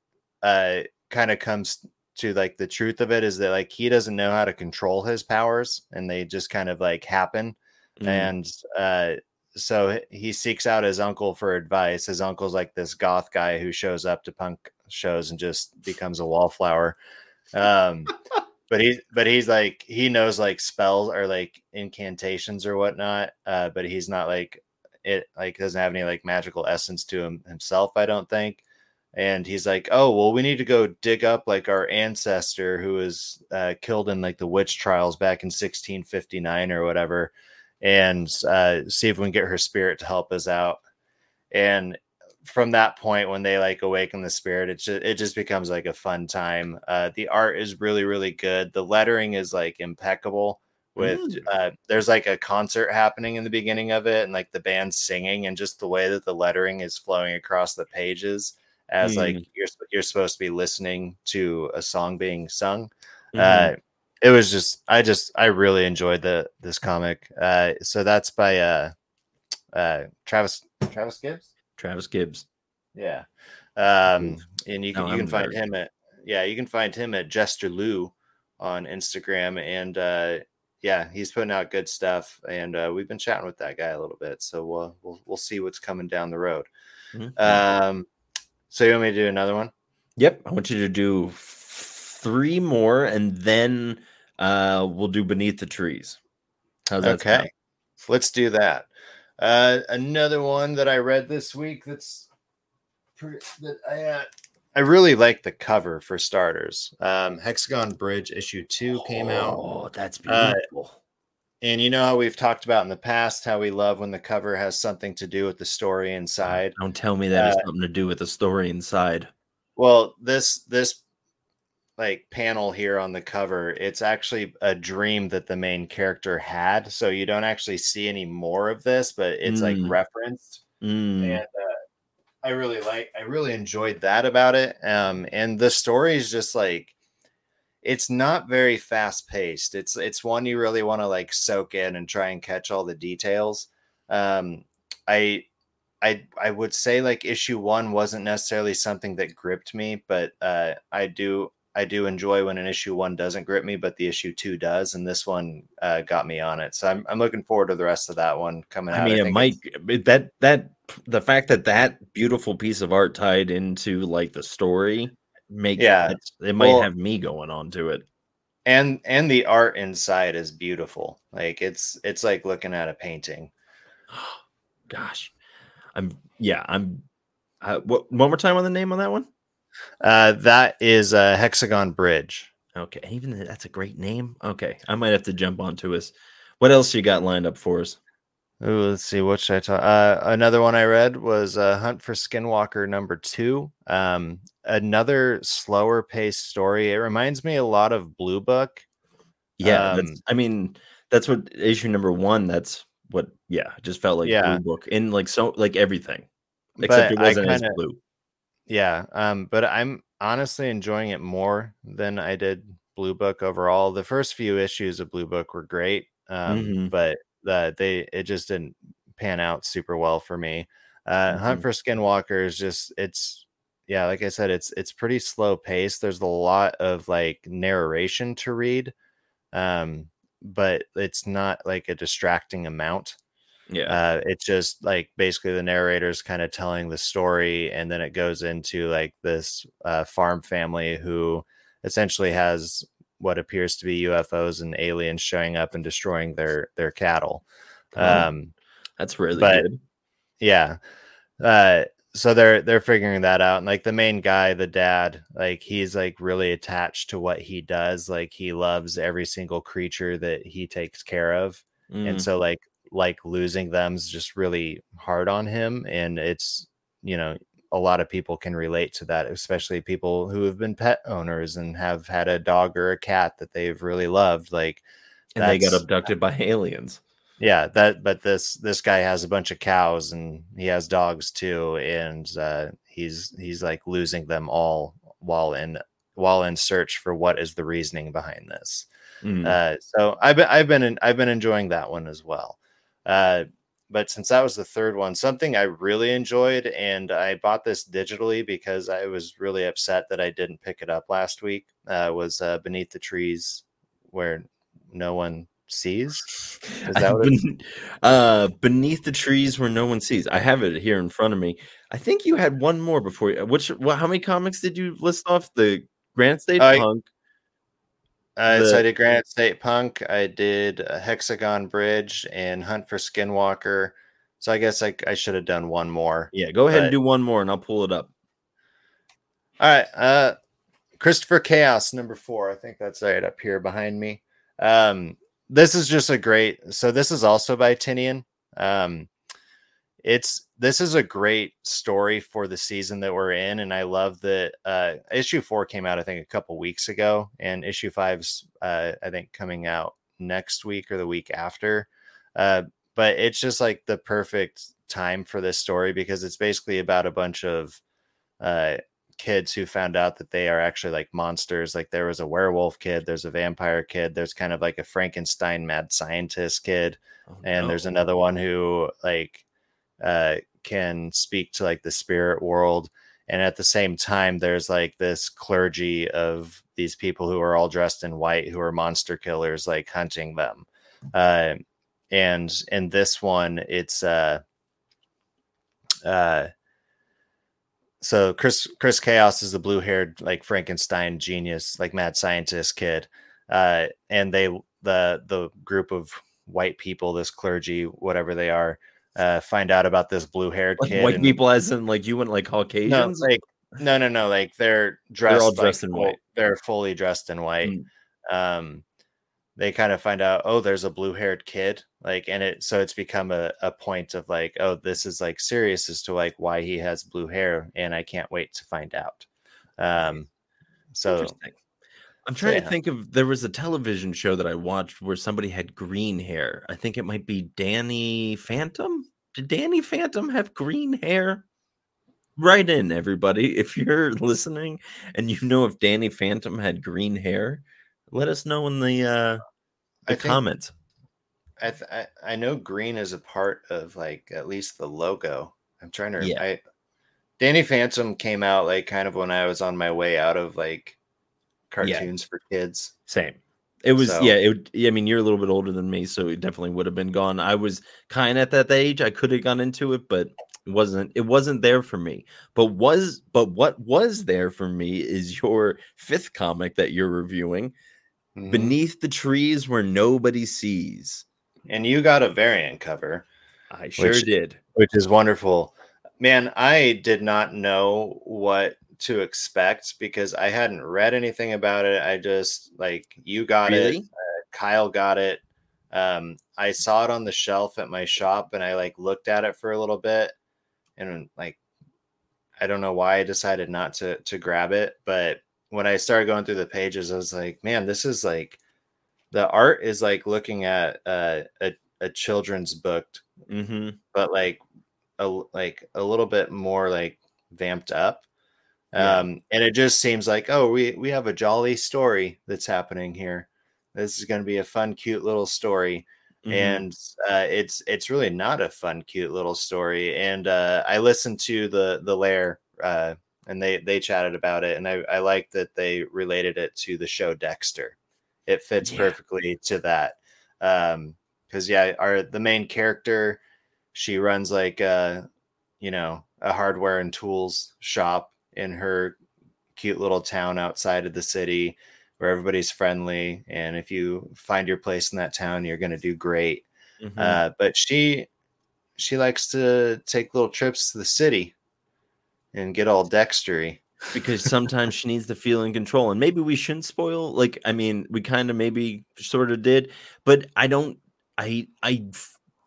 uh, kind of comes to like the truth of it is that like he doesn't know how to control his powers and they just kind of like happen. Mm. and uh so he seeks out his uncle for advice. His uncle's like this goth guy who shows up to punk shows and just becomes a wallflower um (laughs) but he but he's like he knows like spells or like incantations or whatnot uh but he's not like it like doesn't have any like magical essence to him himself i don't think and he's like oh well we need to go dig up like our ancestor who was uh, killed in like the witch trials back in 1659 or whatever and uh, see if we can get her spirit to help us out. And from that point, when they like awaken the spirit, it just it just becomes like a fun time. Uh, the art is really really good. The lettering is like impeccable. With Mm. uh, there's like a concert happening in the beginning of it, and like the band singing, and just the way that the lettering is flowing across the pages, as like Mm. you're you're supposed to be listening to a song being sung Mhm. uh it was just i just i really enjoyed the this comic uh so that's by uh uh travis travis gibbs Travis Gibbs. yeah um and you can No, you can find him at yeah you can find him at jester lou on instagram and uh yeah he's putting out good stuff and uh we've been chatting with that guy a little bit so we'll we'll, we'll see what's coming down the road Mhm. um so you want me to do another one Yep, I want you to do three more, and then uh, we'll do beneath the trees. Okay sound? let's do that uh another one that i read this week that's pretty that i uh, i really like the cover for starters um hexagon bridge issue two came out Oh, that's Uh, beautiful. and you know how we've talked about in the past how we love when the cover has something to do with the story inside Don't tell me that has uh, something to do with the story inside. well this this like panel here on the cover it's actually a dream that the main character had so you don't actually see any more of this but it's like Mm. referenced Mm, and uh, I really like I really enjoyed that about it. Um, and the story is just like it's not very fast paced. It's it's one you really want to like soak in and try and catch all the details. Um, I I I would say like issue one wasn't necessarily something that gripped me, but uh, I do I do enjoy when an issue one doesn't grip me, but the issue two does, and this one uh, got me on it. So I'm I'm looking forward to the rest of that one coming out. I out. mean, it might that that the fact that that beautiful piece of art tied into like the story makes Yeah. it, it might Well- have me going on to it. and and the art inside is beautiful. Like it's it's like looking at a painting. (gasps) Gosh, I'm yeah, I'm. Uh, what one more time on the name on that one? Uh, that is a hexagon bridge. Okay, even th- that's a great name. Okay, I might have to jump onto us. What else you got lined up for us? Ooh, let's see. What should I talk? Uh, another one I read was uh, Hunt for Skinwalker number two. Um, another slower paced story. It reminds me a lot of Blue Book. Yeah, Um, that's, I mean that's what issue number one. That's what. Yeah, just felt like Yeah. blue book in like so like everything, except But it wasn't as kinda- blue. Yeah, um, but I'm honestly enjoying it more than I did Blue Book overall. The first few issues of Blue Book were great, um, Mhm. but uh, they it just didn't pan out super well for me. Uh, Hunt Mhm. for Skinwalker is just it's yeah, like I said, it's it's pretty slow paced. There's a lot of like narration to read, um, but it's not like a distracting amount Yeah, uh, it's just like basically the narrator's kind of telling the story and then it goes into like this uh, farm family who essentially has what appears to be ufos and aliens showing up and destroying their their cattle. Oh, um that's really but- good. yeah uh so they're they're figuring that out and like the main guy the dad like he's like really attached to what he does like he loves every single creature that he takes care of Mm, and so like like losing them's just really hard on him and it's you know a lot of people can relate to that especially people who have been pet owners and have had a dog or a cat that they've really loved like and they got abducted by aliens. yeah that but this this guy has a bunch of cows and he has dogs too and uh he's he's like losing them all while in while in search for what is the reasoning behind this Mm, uh, so I've been I've been in, I've been enjoying that one as well. Uh, but since that was the third one, something I really enjoyed, and I bought this digitally because I was really upset that I didn't pick it up last week. Uh, was uh, Beneath the Trees, where no one sees. Is that what uh, beneath the trees where no one sees. I have it here in front of me. I think you had one more before. you- Which? What? How many comics did you list off? The Grand State Punk. Uh, so I did Granite State Punk. I did Hexagon Bridge and Hunt for Skinwalker. So I guess I, I should have done one more. Yeah, go ahead but- and do one more, and I'll pull it up. All right. Uh Christopher Chaos number 4. I think that's right up here behind me. Um this is just a great so this is also by Tynion. Um it's this is a great story for the season that we're in and I love that uh issue 4 came out I think a couple weeks ago and issue five's uh I think coming out next week or the week after. Uh but it's just like the perfect time for this story because it's basically about a bunch of uh kids who found out that they are actually like monsters. Like there was a werewolf kid, there's a vampire kid, there's kind of like a Frankenstein mad scientist kid, Oh, and there's another one who like uh can speak to like the spirit world. And at the same time, there's like this clergy of these people who are all dressed in white who are monster killers, like hunting them. Uh, and in this one, it's uh uh so Chris Chris Chaos is the blue haired like Frankenstein genius, like mad scientist kid. Uh, and they the the group of white people, this clergy, whatever they are, uh, find out about this blue haired Like kid. white and- people, as in like you went like no, Caucasians. like no, no, no. Like they're dressed. all like, dressed in full- white. They're fully dressed in white. Mm. Um, they kind of find out, oh, there's a blue haired kid. Like, and it so it's become a, a point of like, oh, this is like serious as to like why he has blue hair, and I can't wait to find out. Um, so Interesting. I'm trying yeah. to think of there was a television show that I watched where somebody had green hair. I think it might be Danny Phantom. Did Danny Phantom have green hair? Write in, everybody. If you're (laughs) listening and you know if Danny Phantom had green hair, Let us know in the uh I the think- comments. I, th- I I know green is a part of like at least the logo. I'm trying to. Yeah. I, Danny Phantom came out like kind of when I was on my way out of like cartoons for kids. Same. It was So- yeah. It. would- I mean, you're a little bit older than me, so it definitely would have been gone. I was kind of at that age. I could have gone into it, but it wasn't. It wasn't there for me. But was but what was there for me is your fifth comic that you're reviewing, Mhm. Beneath the Trees Where Nobody Sees. And you got a variant cover, I sure Which- did. which is wonderful. Man, I did not know what to expect because I hadn't read anything about it. I just like you got it. Really? Kyle got it. Um, I saw it on the shelf at my shop and I like looked at it for a little bit and like I don't know why I decided not to to grab it, but when I started going through the pages, I was like, man, this is like the art is like looking at uh, a a children's book, Mm-hmm. but like a like a little bit more like vamped up. Yeah. Um, and it just seems like, oh, we we have a jolly story that's happening here. This is going to be a fun, cute little story Mm-hmm. and uh, it's it's really not a fun, cute little story. And uh, I listened to the the lair, uh, and they they chatted about it, and I I like that they related it to the show Dexter. It fits Yeah. perfectly to that, um, because yeah, our the main character, she runs like uh, you know, a hardware and tools shop in her cute little town outside of the city where everybody's friendly. And if you find your place in that town you're going to do great. Mhm. uh, but she she likes to take little trips to the city and get all dextery. Because sometimes she needs to feel in control and maybe we shouldn't spoil like i mean we kind of maybe sort of did but i don't i i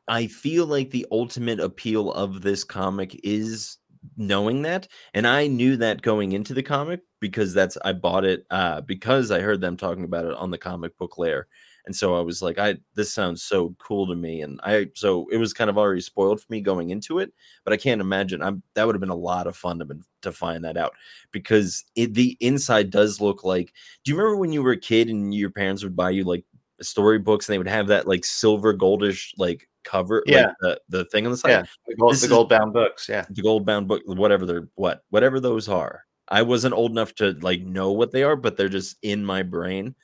i feel like the ultimate appeal of this comic is knowing that and i knew that going into the comic because that's i bought it uh because i heard them talking about it on the comic book lair and so i was like i this sounds so cool to me and i so it was kind of already spoiled for me going into it but i can't imagine i'm that would have been a lot of fun to, been, to find that out because it, the inside does look like do you remember when you were a kid and your parents would buy you like storybooks and they would have that like silver goldish like cover like, Yeah. the, the thing on the side. Yeah the gold, the is- gold bound books yeah. The gold bound book whatever they're what whatever those are. I wasn't old enough to like know what they are but they're just in my brain.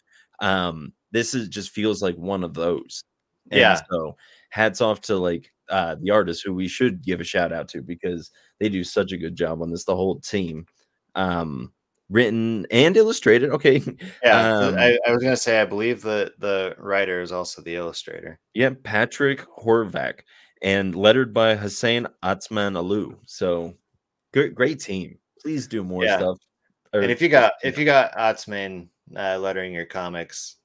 Um this is just feels like one of those. And Yeah. so hats off to like uh the artists who we should give a shout out to because they do such a good job on this the whole team. Um written and illustrated okay (laughs) yeah Um, I, I was going to say i believe the the writer is also the illustrator yeah patrick horvath and lettered by hussein atzman alu so great great team please do more Yeah. stuff Or- and if you got if you got Otsmane uh, lettering your comics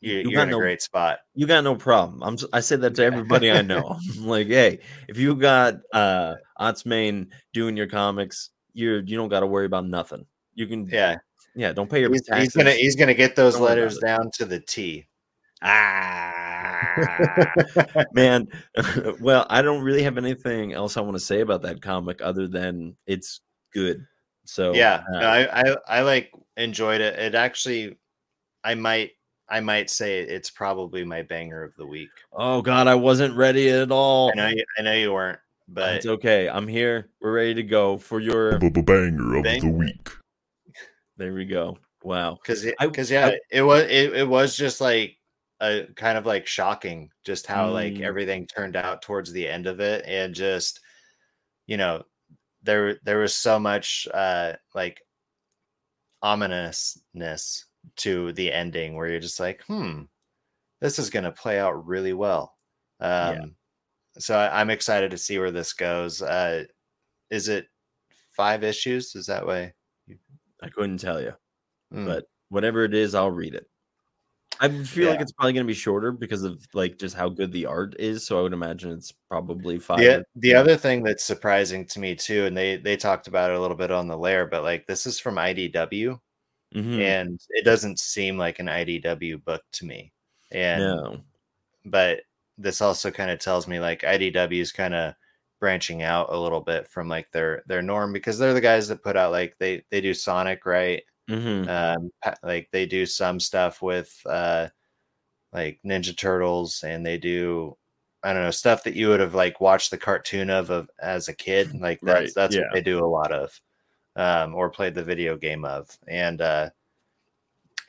you, You you're got in a no- great spot you got no problem. I'm I say that to everybody I know. (laughs) I'm like, hey, if you got uh Otsmane doing your comics, you're you don't got to worry about nothing. You can yeah, yeah don't pay your he's, taxes. he's gonna he's gonna get those Don't letters down to the t ah (laughs) man. (laughs) well, I don't really have anything else I want to say about that comic other than it's good. So yeah uh, no, I, I i like enjoyed it it actually i might i might say it's probably my banger of the week oh god, I wasn't ready at all. i know you i know you weren't but It's okay. I'm here. We're ready to go for your. banger of Bang. the week. There we go. Wow. because because yeah I- it was it, it was just like a kind of like shocking just how like Mm. everything turned out towards the end of it and just you know there there was so much uh like ominousness to the ending where you're just like hmm this is going to play out really well um Yeah. so I, i'm excited to see where this goes uh is it five issues is that way I couldn't tell you. Mm. but whatever it is, I'll read it. I feel like it's probably going to be shorter because of like just how good the art is. So I would imagine it's probably five. the, the other thing that's surprising to me too and they they talked about it a little bit on the lair, but like this is from idw Mhm. and it doesn't seem like an idw book to me and no, but this also kind of tells me like idw is kind of branching out a little bit from like their their norm because they're the guys that put out like they they do sonic right Mhm. Um, like they do some stuff with uh, like Ninja Turtles, and they do I don't know stuff that you would have like watched the cartoon of, of as a kid. Like that's Right, that's yeah. what they do a lot of, um, or played the video game of, and uh,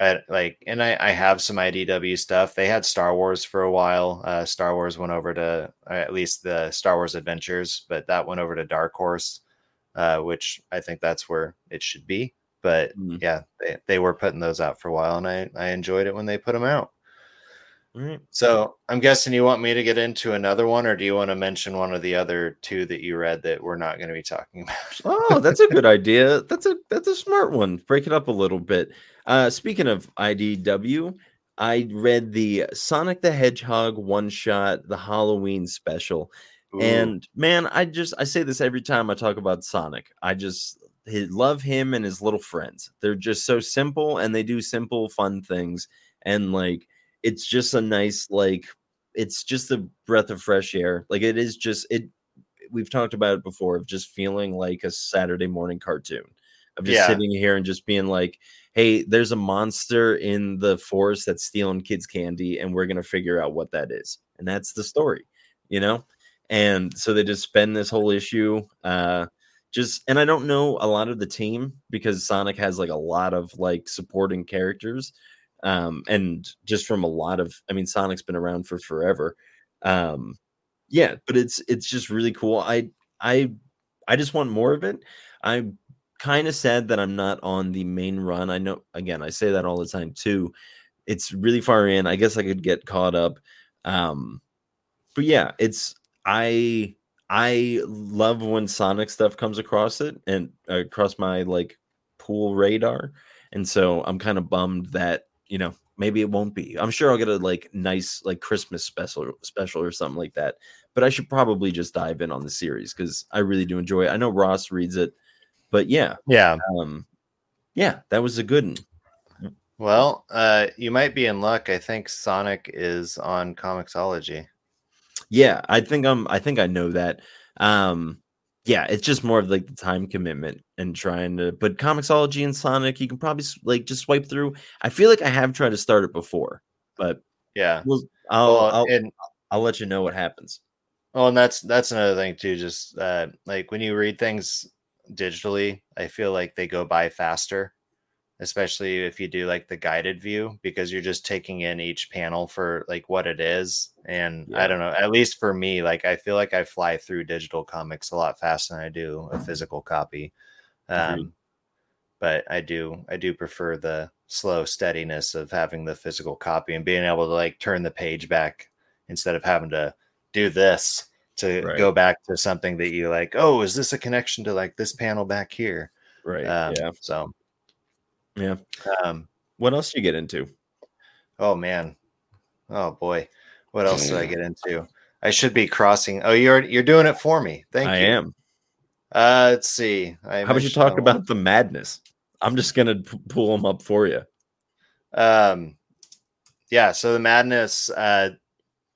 I, like and I, I have some IDW stuff. They had Star Wars for a while. Uh, Star Wars went over to uh, at least the Star Wars Adventures, but that went over to Dark Horse, uh, which I think that's where it should be. But Mhm. yeah, they, they were putting those out for a while, and I I enjoyed it when they put them out. Right. So I'm guessing you want me to get into another one, or do you want to mention one of the other two that you read that we're not going to be talking (laughs) about? Oh, that's a good idea. That's a that's a smart one. Break it up a little bit. Uh speaking of IDW, I read the Sonic the Hedgehog one shot, the Halloween special. And man, I just I say this every time I talk about Sonic. I just hi- love him and his little friends. They're just so simple and they do simple fun things and like it's just a nice like it's just a breath of fresh air. Like it is just it we've talked about it before of just feeling like a Saturday morning cartoon. Of just Yeah. sitting here and just being like, hey, there's a monster in the forest that's stealing kids' candy, and we're gonna figure out what that is. And that's the story, you know? And so they just spend this whole issue uh just and I don't know a lot of the team because Sonic has like a lot of like supporting characters. Um, and just from a lot of I mean, Sonic's been around for forever. Um, yeah, but it's it's just really cool. I I I just want more of it. I'm kind of sad that I'm not on the main run. I know again, I say that all the time too. It's really far in. I guess I could get caught up. Um but yeah, it's I I love when Sonic stuff comes across it and uh, across my like pool radar. And so I'm kind of bummed that, you know, maybe it won't be. I'm sure I'll get a like nice like Christmas special special or something like that. But I should probably just dive in on the series cuz I really do enjoy it. I know Ross reads it. But yeah, yeah. um yeah, that was a good one. Well, uh, you might be in luck. I think Sonic is on Comixology. Yeah, I think I'm I think I know that. Um yeah, it's just more of like the time commitment and trying to but Comixology and Sonic, you can probably like just swipe through. I feel like I have tried to start it before, but Yeah. we'll I'll Well, I'll, and I'll let you know what happens. well, and that's that's another thing too. Just uh, like when you read things digitally, I feel like they go by faster, especially if you do like the guided view because you're just taking in each panel for like what it is. And Yeah. I don't know, at least for me, like I feel like I fly through digital comics a lot faster than I do a physical copy. Um, but I do I do prefer the slow steadiness of having the physical copy and being able to like turn the page back instead of having to do this to Right. go back to something that you like. Oh, is this a connection to like this panel back here? Right. Um, yeah. So Yeah. um, What else do you get into? oh man, oh boy, what else did I get into? I should be crossing. Oh, you're you're doing it for me. Thank I you. I am. Uh, let's see. I How about you talk about the madness? I'm just gonna p- pull them up for you. Um, yeah. So the madness, uh,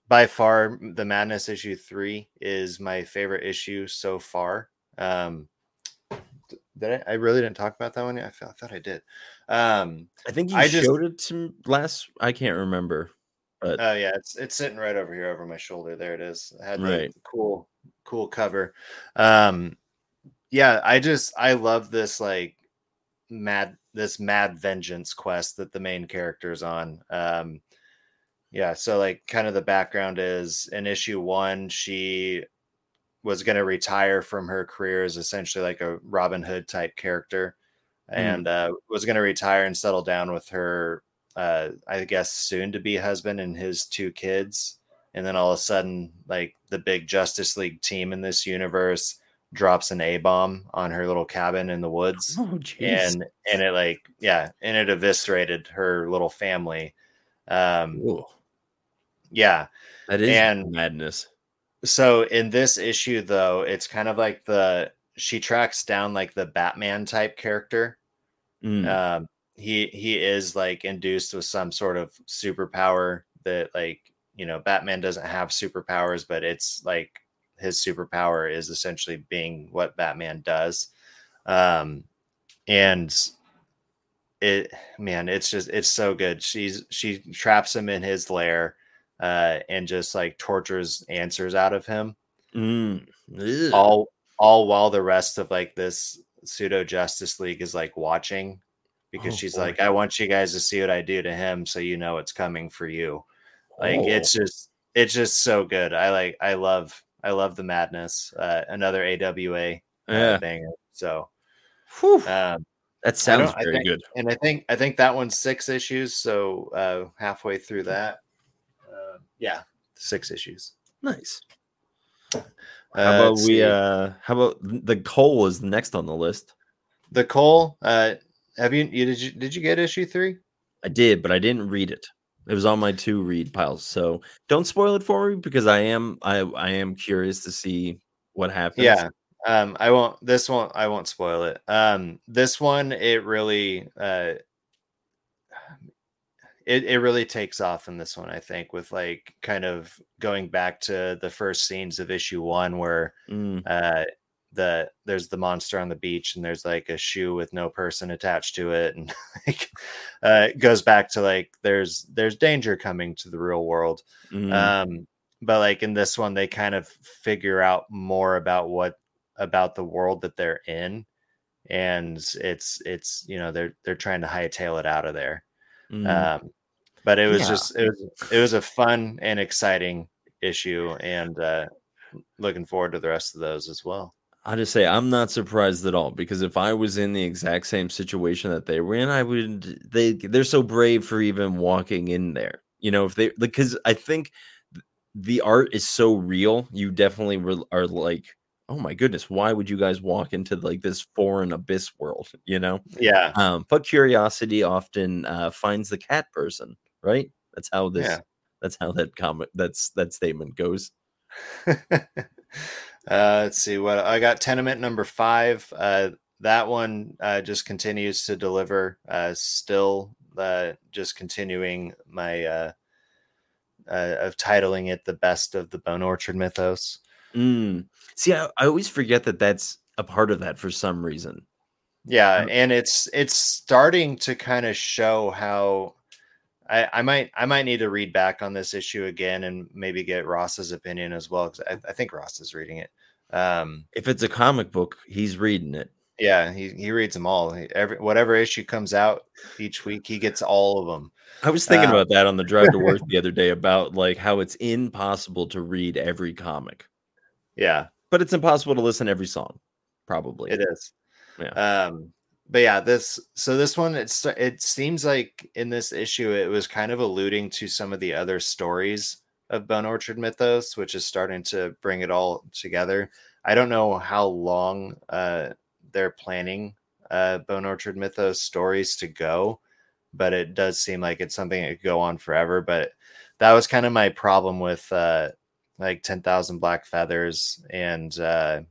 by far, the madness issue three is my favorite issue so far. Um, did I, I really didn't talk about that one yet? I, felt, I thought I did. Um, I think you I just- showed it to last. I can't remember. But oh yeah, it's it's sitting right over here over my shoulder. There it is. It had the Right. cool, cool cover. Um, yeah, I just I love this like mad this mad vengeance quest that the main character is on. Um, yeah, so like kind of the background is in issue one, she was going to retire from her career as essentially like a Robin Hood type character, Mm. and uh, was going to retire and settle down with her, uh, I guess, soon to be husband and his two kids. And then all of a sudden, like the big Justice League team in this universe drops an A bomb on her little cabin in the woods (laughs) oh, and and it like yeah and it eviscerated her little family um Ooh, yeah that is and- madness. so in this issue though it's kind of like the she tracks down like the batman type character Mm, um he he is like induced with some sort of superpower that like you know batman doesn't have superpowers but it's like his superpower is essentially being what batman does um and it man, it's just it's so good. She's she traps him in his lair uh and just like tortures answers out of him Mm. All all while the rest of like this pseudo justice league is like watching because Oh, she's boy. like i want you guys to see what i do to him so you know it's coming for you like Oh. it's just it's just so good i like i love i love the madness uh another awa uh, Yeah. banger so um that sounds very think- good. and i think i think that one's six issues so uh halfway through that uh, yeah six issues Nice. Uh, How about we see. uh how about the Cull is next on the list? the Cull. uh have you, you did you did you get issue three I did, but I didn't read it. It was on my two read piles. So don't spoil it for me because I am I I am curious to see what happens. Yeah. Um, I won't this one I won't spoil it. Um, this one it really uh it, it really takes off in this one, I think, with like kind of going back to the first scenes of issue one where Mm, uh the there's the monster on the beach and there's like a shoe with no person attached to it and (laughs) like uh it goes back to like there's there's danger coming to the real world. Mm, um but like in this one they kind of figure out more about what about the world that they're in and it's it's you know they're they're trying to hightail it out of there. Mm. um but it was Yeah. just it was it was a fun and exciting issue and uh looking forward to the rest of those as well I just say I'm not surprised at all because if I was in the exact same situation that they were in, I would. They they're so brave for even walking in there. You know, if they because I think the art is so real. You definitely re- are like, oh my goodness, why would you guys walk into like this foreign abyss world? (laughs) You know, yeah um, but curiosity often uh, finds the cat person, right? That's how this. Yeah. That's how that comment. That's that statement goes. (laughs) uh, let's see what I got. Tenement number five. Uh, that one uh, just continues to deliver. Uh, still, uh, just continuing my uh, uh, of titling it the best of the Bone Orchard mythos. Mm. See, I, I always forget that that's a part of that for some reason. Yeah, and it's it's starting to kind of show how. I, I might I might need to read back on this issue again and maybe get Ross's opinion as well because I, I think Ross is reading it. Um, If it's a comic book, he's reading it. Yeah, he, he reads them all. He- Every whatever issue comes out each week, he gets all of them. I was thinking Uh, about that on the drive to work (laughs) the other day about like how it's impossible to read every comic, Yeah, but it's impossible to listen to every song. Probably. it is. Yeah. Um, but yeah, this so this one it's it seems like in this issue it was kind of alluding to some of the other stories of Bone Orchard Mythos, which is starting to bring it all together. I don't know how long uh they're planning uh Bone Orchard Mythos stories to go, but it does seem like it's something that could go on forever. But that was kind of my problem with uh like 10,000 Black Feathers and uh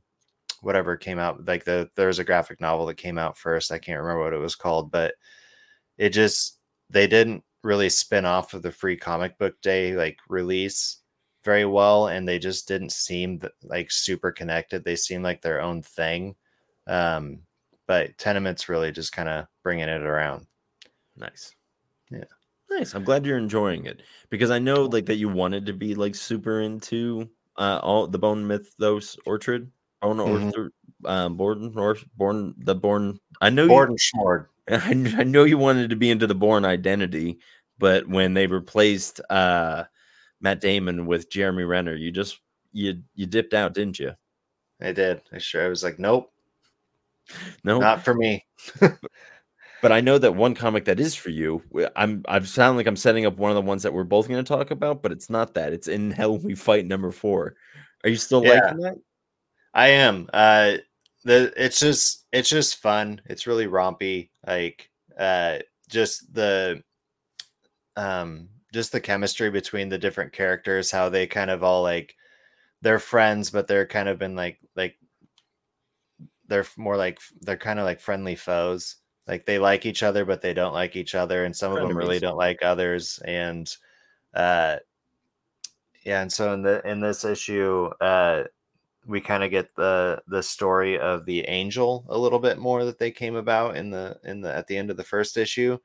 whatever came out like the there was a graphic novel that came out first i can't remember what it was called but it just they didn't really spin off of the free comic book day like release very well and they just didn't seem like super connected they seemed like their own thing um but tenements really just kind of bringing it around Nice. Yeah. Nice. I'm glad you're enjoying it because I know like that you wanted to be like super into uh all the bone mythos orchard. Bone Mhm. orchard um born or born the born I know you, Gordon Short. (laughs) I, I know you wanted to be into the Bourne identity, but when they replaced uh Matt Damon with Jeremy Renner, you just you you dipped out, didn't you? I did. I sure I was like, nope, No, not for me. (laughs) but I know that one comic that is for you. I'm I've sound like I'm setting up one of the ones that we're both going to talk about, but it's not that. It's in Hell We Fight number four. Are you still Yeah. liking that? I am. Uh the it's just it's just fun. It's really rompy. Like uh just the um just the chemistry between the different characters, how they kind of all like they're friends, but they're kind of been like like they're more like they're kind of like friendly foes. Like they like each other, but they don't like each other, and some of them really don't like others. And uh yeah, and so in the in this issue, uh we kind of get the the story of the angel a little bit more that they came about in the in the at the end of the first issue.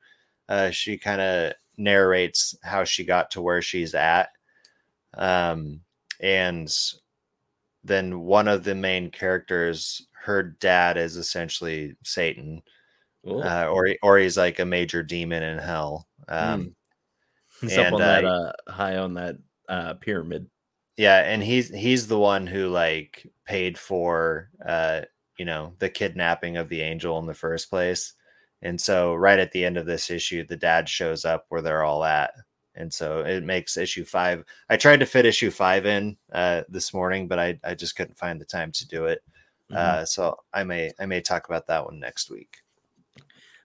Uh, she kind of narrates how she got to where she's at, um, and then one of the main characters, her dad is essentially Satan, uh, or or he's like a major demon in hell. Um, He's up and, on that uh, uh, high on that uh, pyramid. Yeah, and he's he's the one who like paid for uh you know the kidnapping of the angel in the first place. And so right at the end of this issue, the dad shows up where they're all at. And so it makes issue five. I tried to fit issue five in uh this morning, but I, I just couldn't find the time to do it. Mhm. Uh so I may I may talk about that one next week.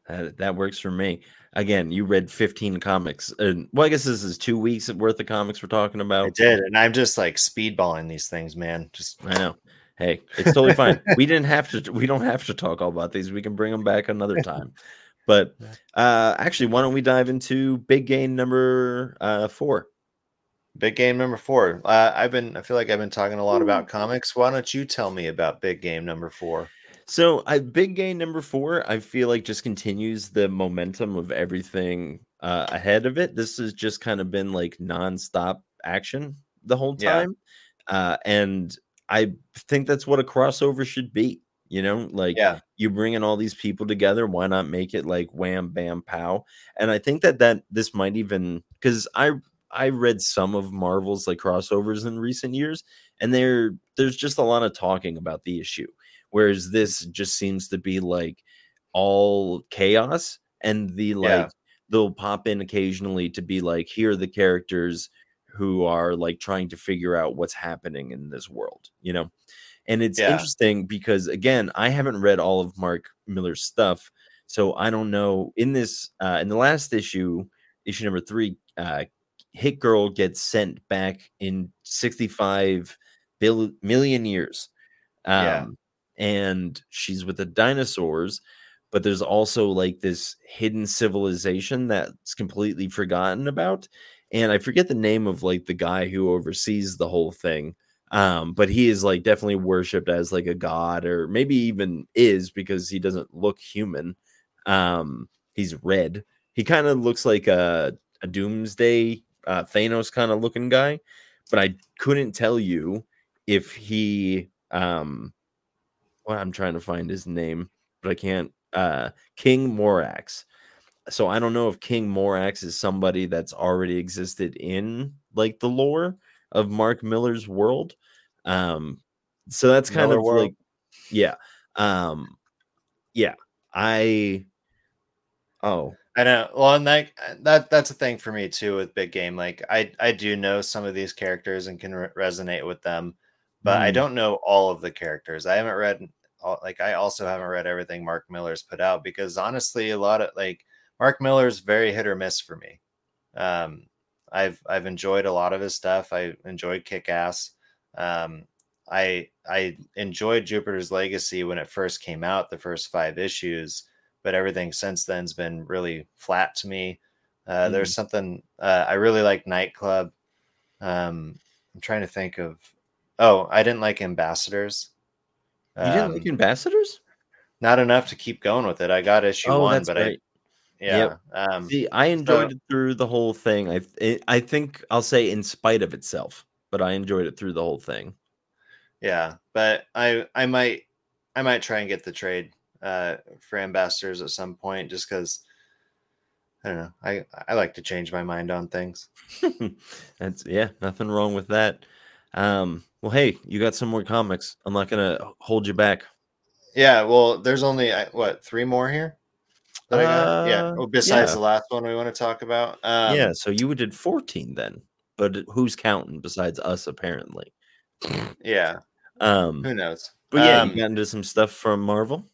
Uh, that works for me. Again, you read 15 comics. And well, I guess this is two weeks worth of comics we're talking about. I did, and I'm just like speedballing these things, man. Just I know. Hey, it's totally fine. We didn't have to. We don't have to talk all about these. We can bring them back another (laughs) time. But uh, actually, why don't we dive into big game number uh, four? Big game number four. Uh, I've been. I feel like I've been talking a lot about comics. Why don't you tell me about big game number four? So, I big game number four. I feel like just continues the momentum of everything uh, ahead of it. This has just kind of been like nonstop action the whole Yeah. time, uh, and I think that's what a crossover should be. You know, like Yeah, you bring in all these people together why not make it like wham bam pow and i think that that this might even because i i read some of marvel's like crossovers in recent years and there there's just a lot of talking about the issue whereas this just seems to be like all chaos and the like Yeah. they'll pop in occasionally to be like here are the characters who are like trying to figure out what's happening in this world you know and it's Yeah. interesting because again i haven't read all of Mark Millar's stuff so i don't know in this uh in the last issue issue number three uh hit girl gets sent back in 65 bill- million years um Yeah. And she's with the dinosaurs but there's also like this hidden civilization that's completely forgotten about and i forget the name of like the guy who oversees the whole thing um but he is like definitely worshipped as like a god or maybe even is because he doesn't look human um he's red. He kind of looks like a, a doomsday uh thanos kind of looking guy but i couldn't tell you if he um i'm trying to find his name but i can't uh king morax so i don't know if king morax is somebody that's already existed in like the lore of Mark Millar's world um so that's kind Millar of world. like yeah um yeah i oh I know. Well, and that that that's a thing for me too with big game. Like I I do know some of these characters and can re- resonate with them, but I Mm. don't know all of the characters. I haven't read like I also haven't read everything Mark Millar's put out because honestly, a lot of like Mark Millar's very hit or miss for me. Um, I've I've enjoyed a lot of his stuff. I enjoyed Kick Ass. Um, I I enjoyed Jupiter's Legacy when it first came out, the first five issues, but everything since then's been really flat to me. Uh, There's something uh, I really like Nightclub. Um, I'm trying to think of. Oh, I didn't like Ambassadors. You didn't Um, like ambassadors not enough to keep going with it. I got issue oh one, that's but right I yeah. Um, See, I enjoyed so- it through the whole thing. I th- I think I'll say in spite of itself, but I enjoyed it through the whole thing. Yeah, but I I might I might try and get the trade uh for ambassadors at some point just because I don't know. I I like to change my mind on things. (laughs) That's yeah, nothing wrong with that. Um, well, hey, you got some more comics. I'm not gonna hold you back. Yeah, well, there's only what three more here. that I got? yeah. Uh, Well, besides yeah. the last one we want to talk about. Um, yeah, so you did 14 then, but who's counting besides us apparently? Yeah. Um, Who knows? but yeah, Um, you got into some stuff from Marvel.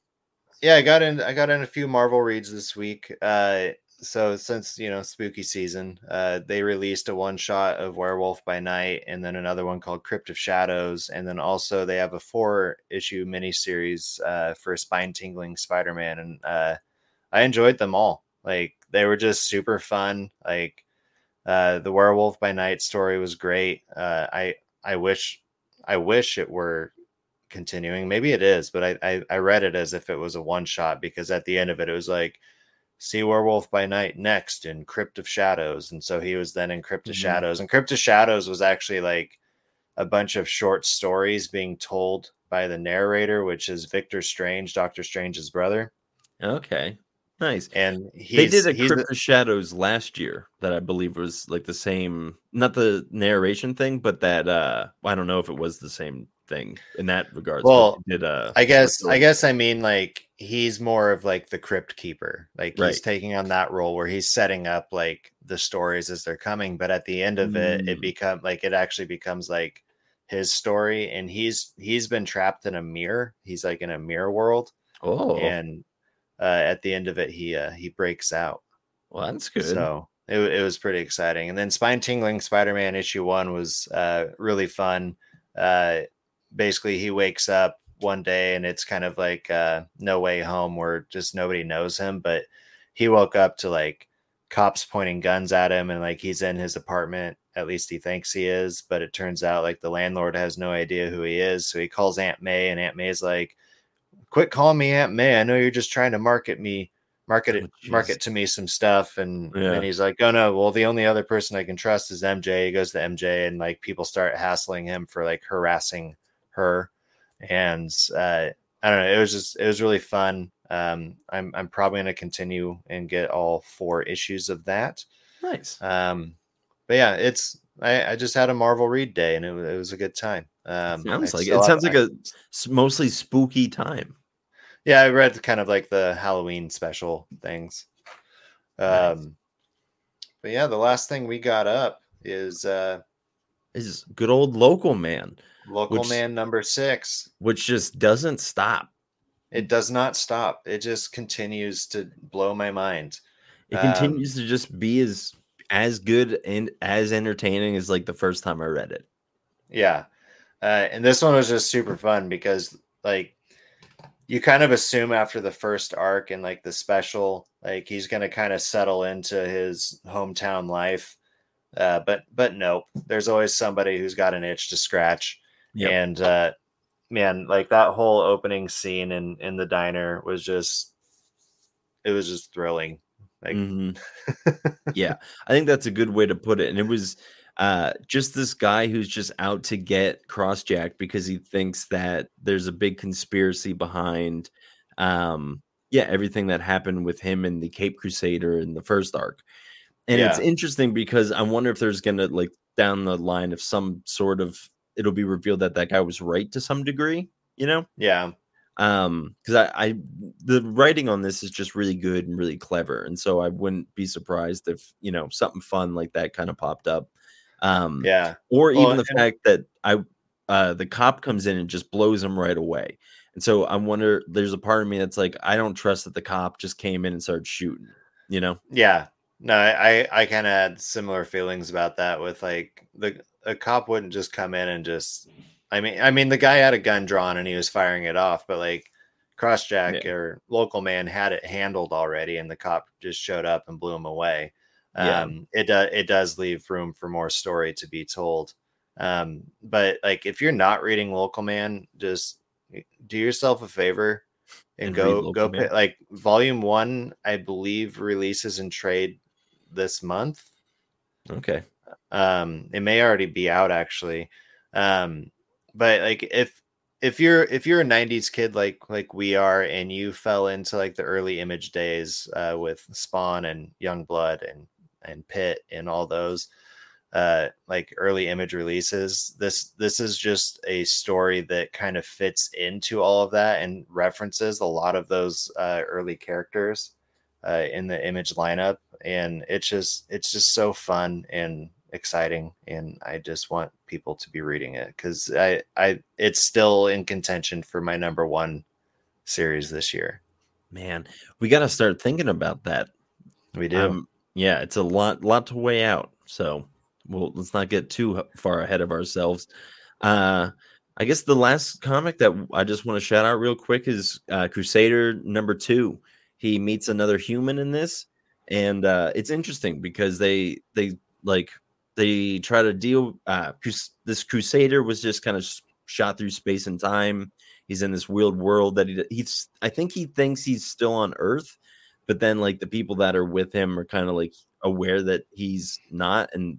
yeah i got in i got in a few marvel reads this week uh so since you know spooky season uh they released a one shot of werewolf by night and then another one called crypt of shadows and then also they have a four issue miniseries uh for spine tingling spider-man and uh i enjoyed them all. Like they were just super fun. Like uh the werewolf by night story was great. Uh i i wish i wish it were continuing. Maybe it is, but I, I I read it as if it was a one shot because at the end of it, it was like see werewolf by night next in crypt of shadows and so he was then in crypt of Mhm. shadows and crypt of shadows was actually like a bunch of short stories being told by the narrator which is victor strange doctor strange's brother Okay, nice. and he's, they did a Crypt of Shadows last year that I believe was like the same, not the narration thing, but that uh I don't know if it was the same thing in that regard. Well, did uh I guess. I guess I mean like he's more of like the crypt keeper. Like Right. he's taking on that role where he's setting up like the stories as they're coming, but at the end of it it Mm. become like it actually becomes like his story and he's he's been trapped in a mirror. He's like in a mirror world oh, and uh at the end of it he uh he breaks out. well, that's good. So it, it was pretty exciting. And then Spine Tingling Spider Man issue one was uh, really fun. Uh, basically, he wakes up one day and it's kind of like uh, No Way Home where just nobody knows him. But he woke up to like cops pointing guns at him and like he's in his apartment. At least he thinks he is. But it turns out like the landlord has no idea who he is. So he calls Aunt May and Aunt May's like, quit calling me Aunt May. I know you're just trying to market me, market it, Oh, market to me some stuff. And Yeah. then he's like, oh no, well, the only other person I can trust is MJ. He goes to MJ and like people start hassling him for like harassing her. And uh, I don't know. It was just, it was really fun. Um, I'm, I'm probably going to continue and get all four issues of that. nice. Um, but yeah, it's, I, I just had a Marvel read day and it, was- it was a good time. Um, sounds I like it sounds like a mostly spooky time. yeah, I read kind of like the Halloween special things. Nice. Um, but yeah, the last thing we got up is uh, Is good old local man, local Which- man number six. which just doesn't stop. It does not stop. It just continues to blow my mind. It Um, continues to just be as as good and as entertaining as like the first time I read it. Yeah. Uh, and this one was just super fun because like you kind of assume after the first arc and like the special, like he's gonna kind of settle into his hometown life. Uh, but but nope. There's always somebody who's got an itch to scratch. Yep. And uh man, like that whole opening scene in in the diner was just it was just thrilling. Like Mhm. (laughs) yeah, I think that's a good way to put it. And it was uh, just this guy who's just out to get Crossjack because he thinks that there's a big conspiracy behind, um, yeah, everything that happened with him and the Cape Crusader in the first arc. And it's interesting because I wonder if there's gonna like down the line if some sort of it'll be revealed that that guy was right to some degree, you know yeah. um because I, I the writing on this is just really good and really clever and so i wouldn't be surprised if you know something fun like that kind of popped up um Yeah. or Well, even the and- fact that i uh the cop comes in and just blows him right away and so i wonder there's a part of me that's like i don't trust that the cop just came in and started shooting you know Yeah. No, I I, I kind of had similar feelings about that with like the a cop wouldn't just come in and just I mean I mean the guy had a gun drawn and he was firing it off, but like Crossjack or local man had it handled already and the cop just showed up and blew him away. Yeah. Um it does it does leave room for more story to be told. Um but like if you're not reading local man, just do yourself a favor and, And go go pay, like volume 1 I believe releases in trade this month. Okay. Um it may already be out actually. Um but like if if you're if you're a 90s kid like like we are and you fell into like the early image days uh with spawn and Youngblood and and Pitt and all those uh like early image releases this this is just a story that kind of fits into all of that and references a lot of those uh early characters uh in the image lineup and it's just it's just so fun and exciting and i just want people to be reading it because i i it's still in contention for my number one series this year man we got to start thinking about that we do Um, yeah, it's a lot, lot to weigh out. So, well, let's not get too far ahead of ourselves. Uh, I guess the last comic that I just want to shout out real quick is uh, Crusader number two. He meets another human in this, and uh, it's interesting because they they like they try to deal. Uh, this Crusader was just kind of shot through space and time. he's in this weird world that he he's I think he thinks he's still on Earth, but then like the people that are with him are kind of like aware that he's not and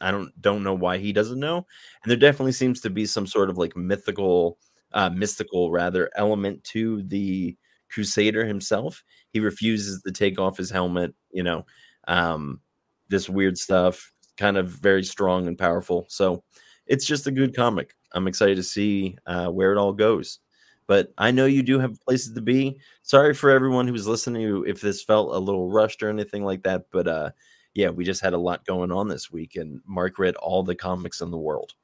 I don't don't know why he doesn't know. And there definitely seems to be some sort of like mythical uh mystical rather element to the crusader himself. He refuses to take off his helmet, you know. Um this weird stuff, kind of very strong and powerful. So it's just a good comic. I'm excited to see uh, where it all goes. But I know you do have places to be. Sorry for everyone who's listening if this felt a little rushed or anything like that. But uh, yeah, we just had a lot going on this week, and Mark read all the comics in the world.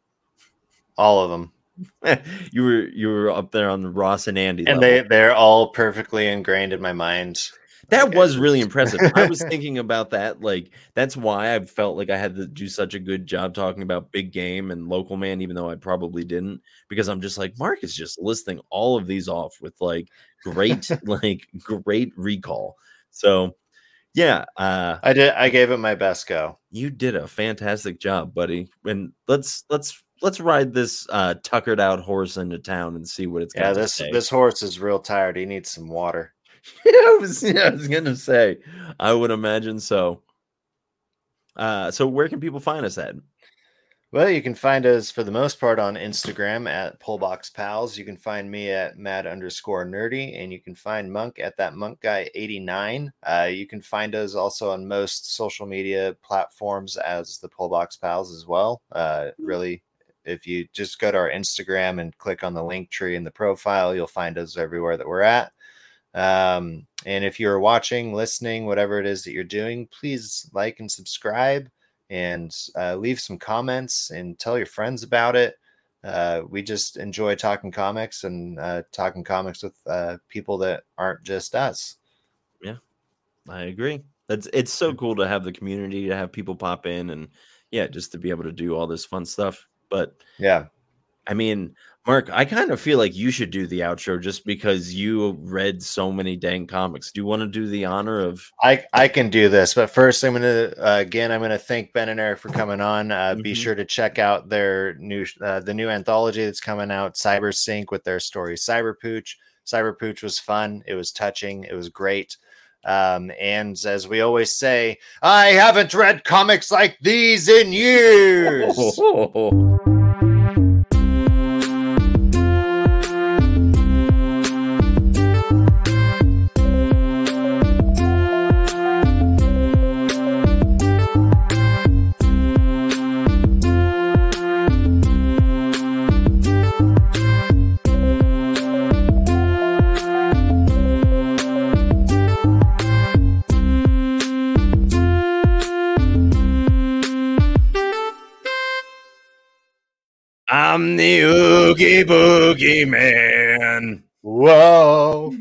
All of them. (laughs) you were you were up there on the Ross and Andy, and level. they they're all perfectly ingrained in my mind. That was really impressive. I was (laughs) thinking about that. Like, that's why I felt like I had to do such a good job talking about big game and local man, even though I probably didn't, because I'm just like, Mark is just listing all of these off with like great, (laughs) like great recall. So, yeah, uh, I did. I gave it my best go. You did a fantastic job, buddy. And let's let's let's ride this uh tuckered out horse into town and see what it's. Yeah, this this horse is real tired. He needs some water. (laughs) yeah, I was, yeah, I was gonna say, I would imagine so. Uh, so where can people find us at? Well, you can find us for the most part on Instagram at Pullbox Pals. You can find me at mad underscore nerdy, and you can find Monk at that Monk Guy 89. Uh, you can find us also on most social media platforms as the Pullbox Pals as well. Uh, really, if you just go to our Instagram and click on the link tree in the profile, you'll find us everywhere that we're at. Um, and if you're watching, listening, whatever it is that you're doing, please like and subscribe and uh, leave some comments and tell your friends about it. Uh, we just enjoy talking comics and uh, talking comics with uh, people that aren't just us. Yeah, I agree. That's it's so cool to have the community to have people pop in and yeah, just to be able to do all this fun stuff. But yeah, I mean, Mark, I kind of feel like you should do the outro just because you read so many dang comics. Do you want to do the honor of? I I can do this, but first I'm gonna uh, again I'm gonna thank Ben and Eric for coming on. Uh, Mhm. Be sure to check out their new uh, the new anthology that's coming out, CyberSync, with their story Cyber Pooch. Cyber Pooch was fun. It was touching. It was great. Um, and as we always say, I haven't read comics like these in years. (laughs) The Oogie Boogie Man. Whoa.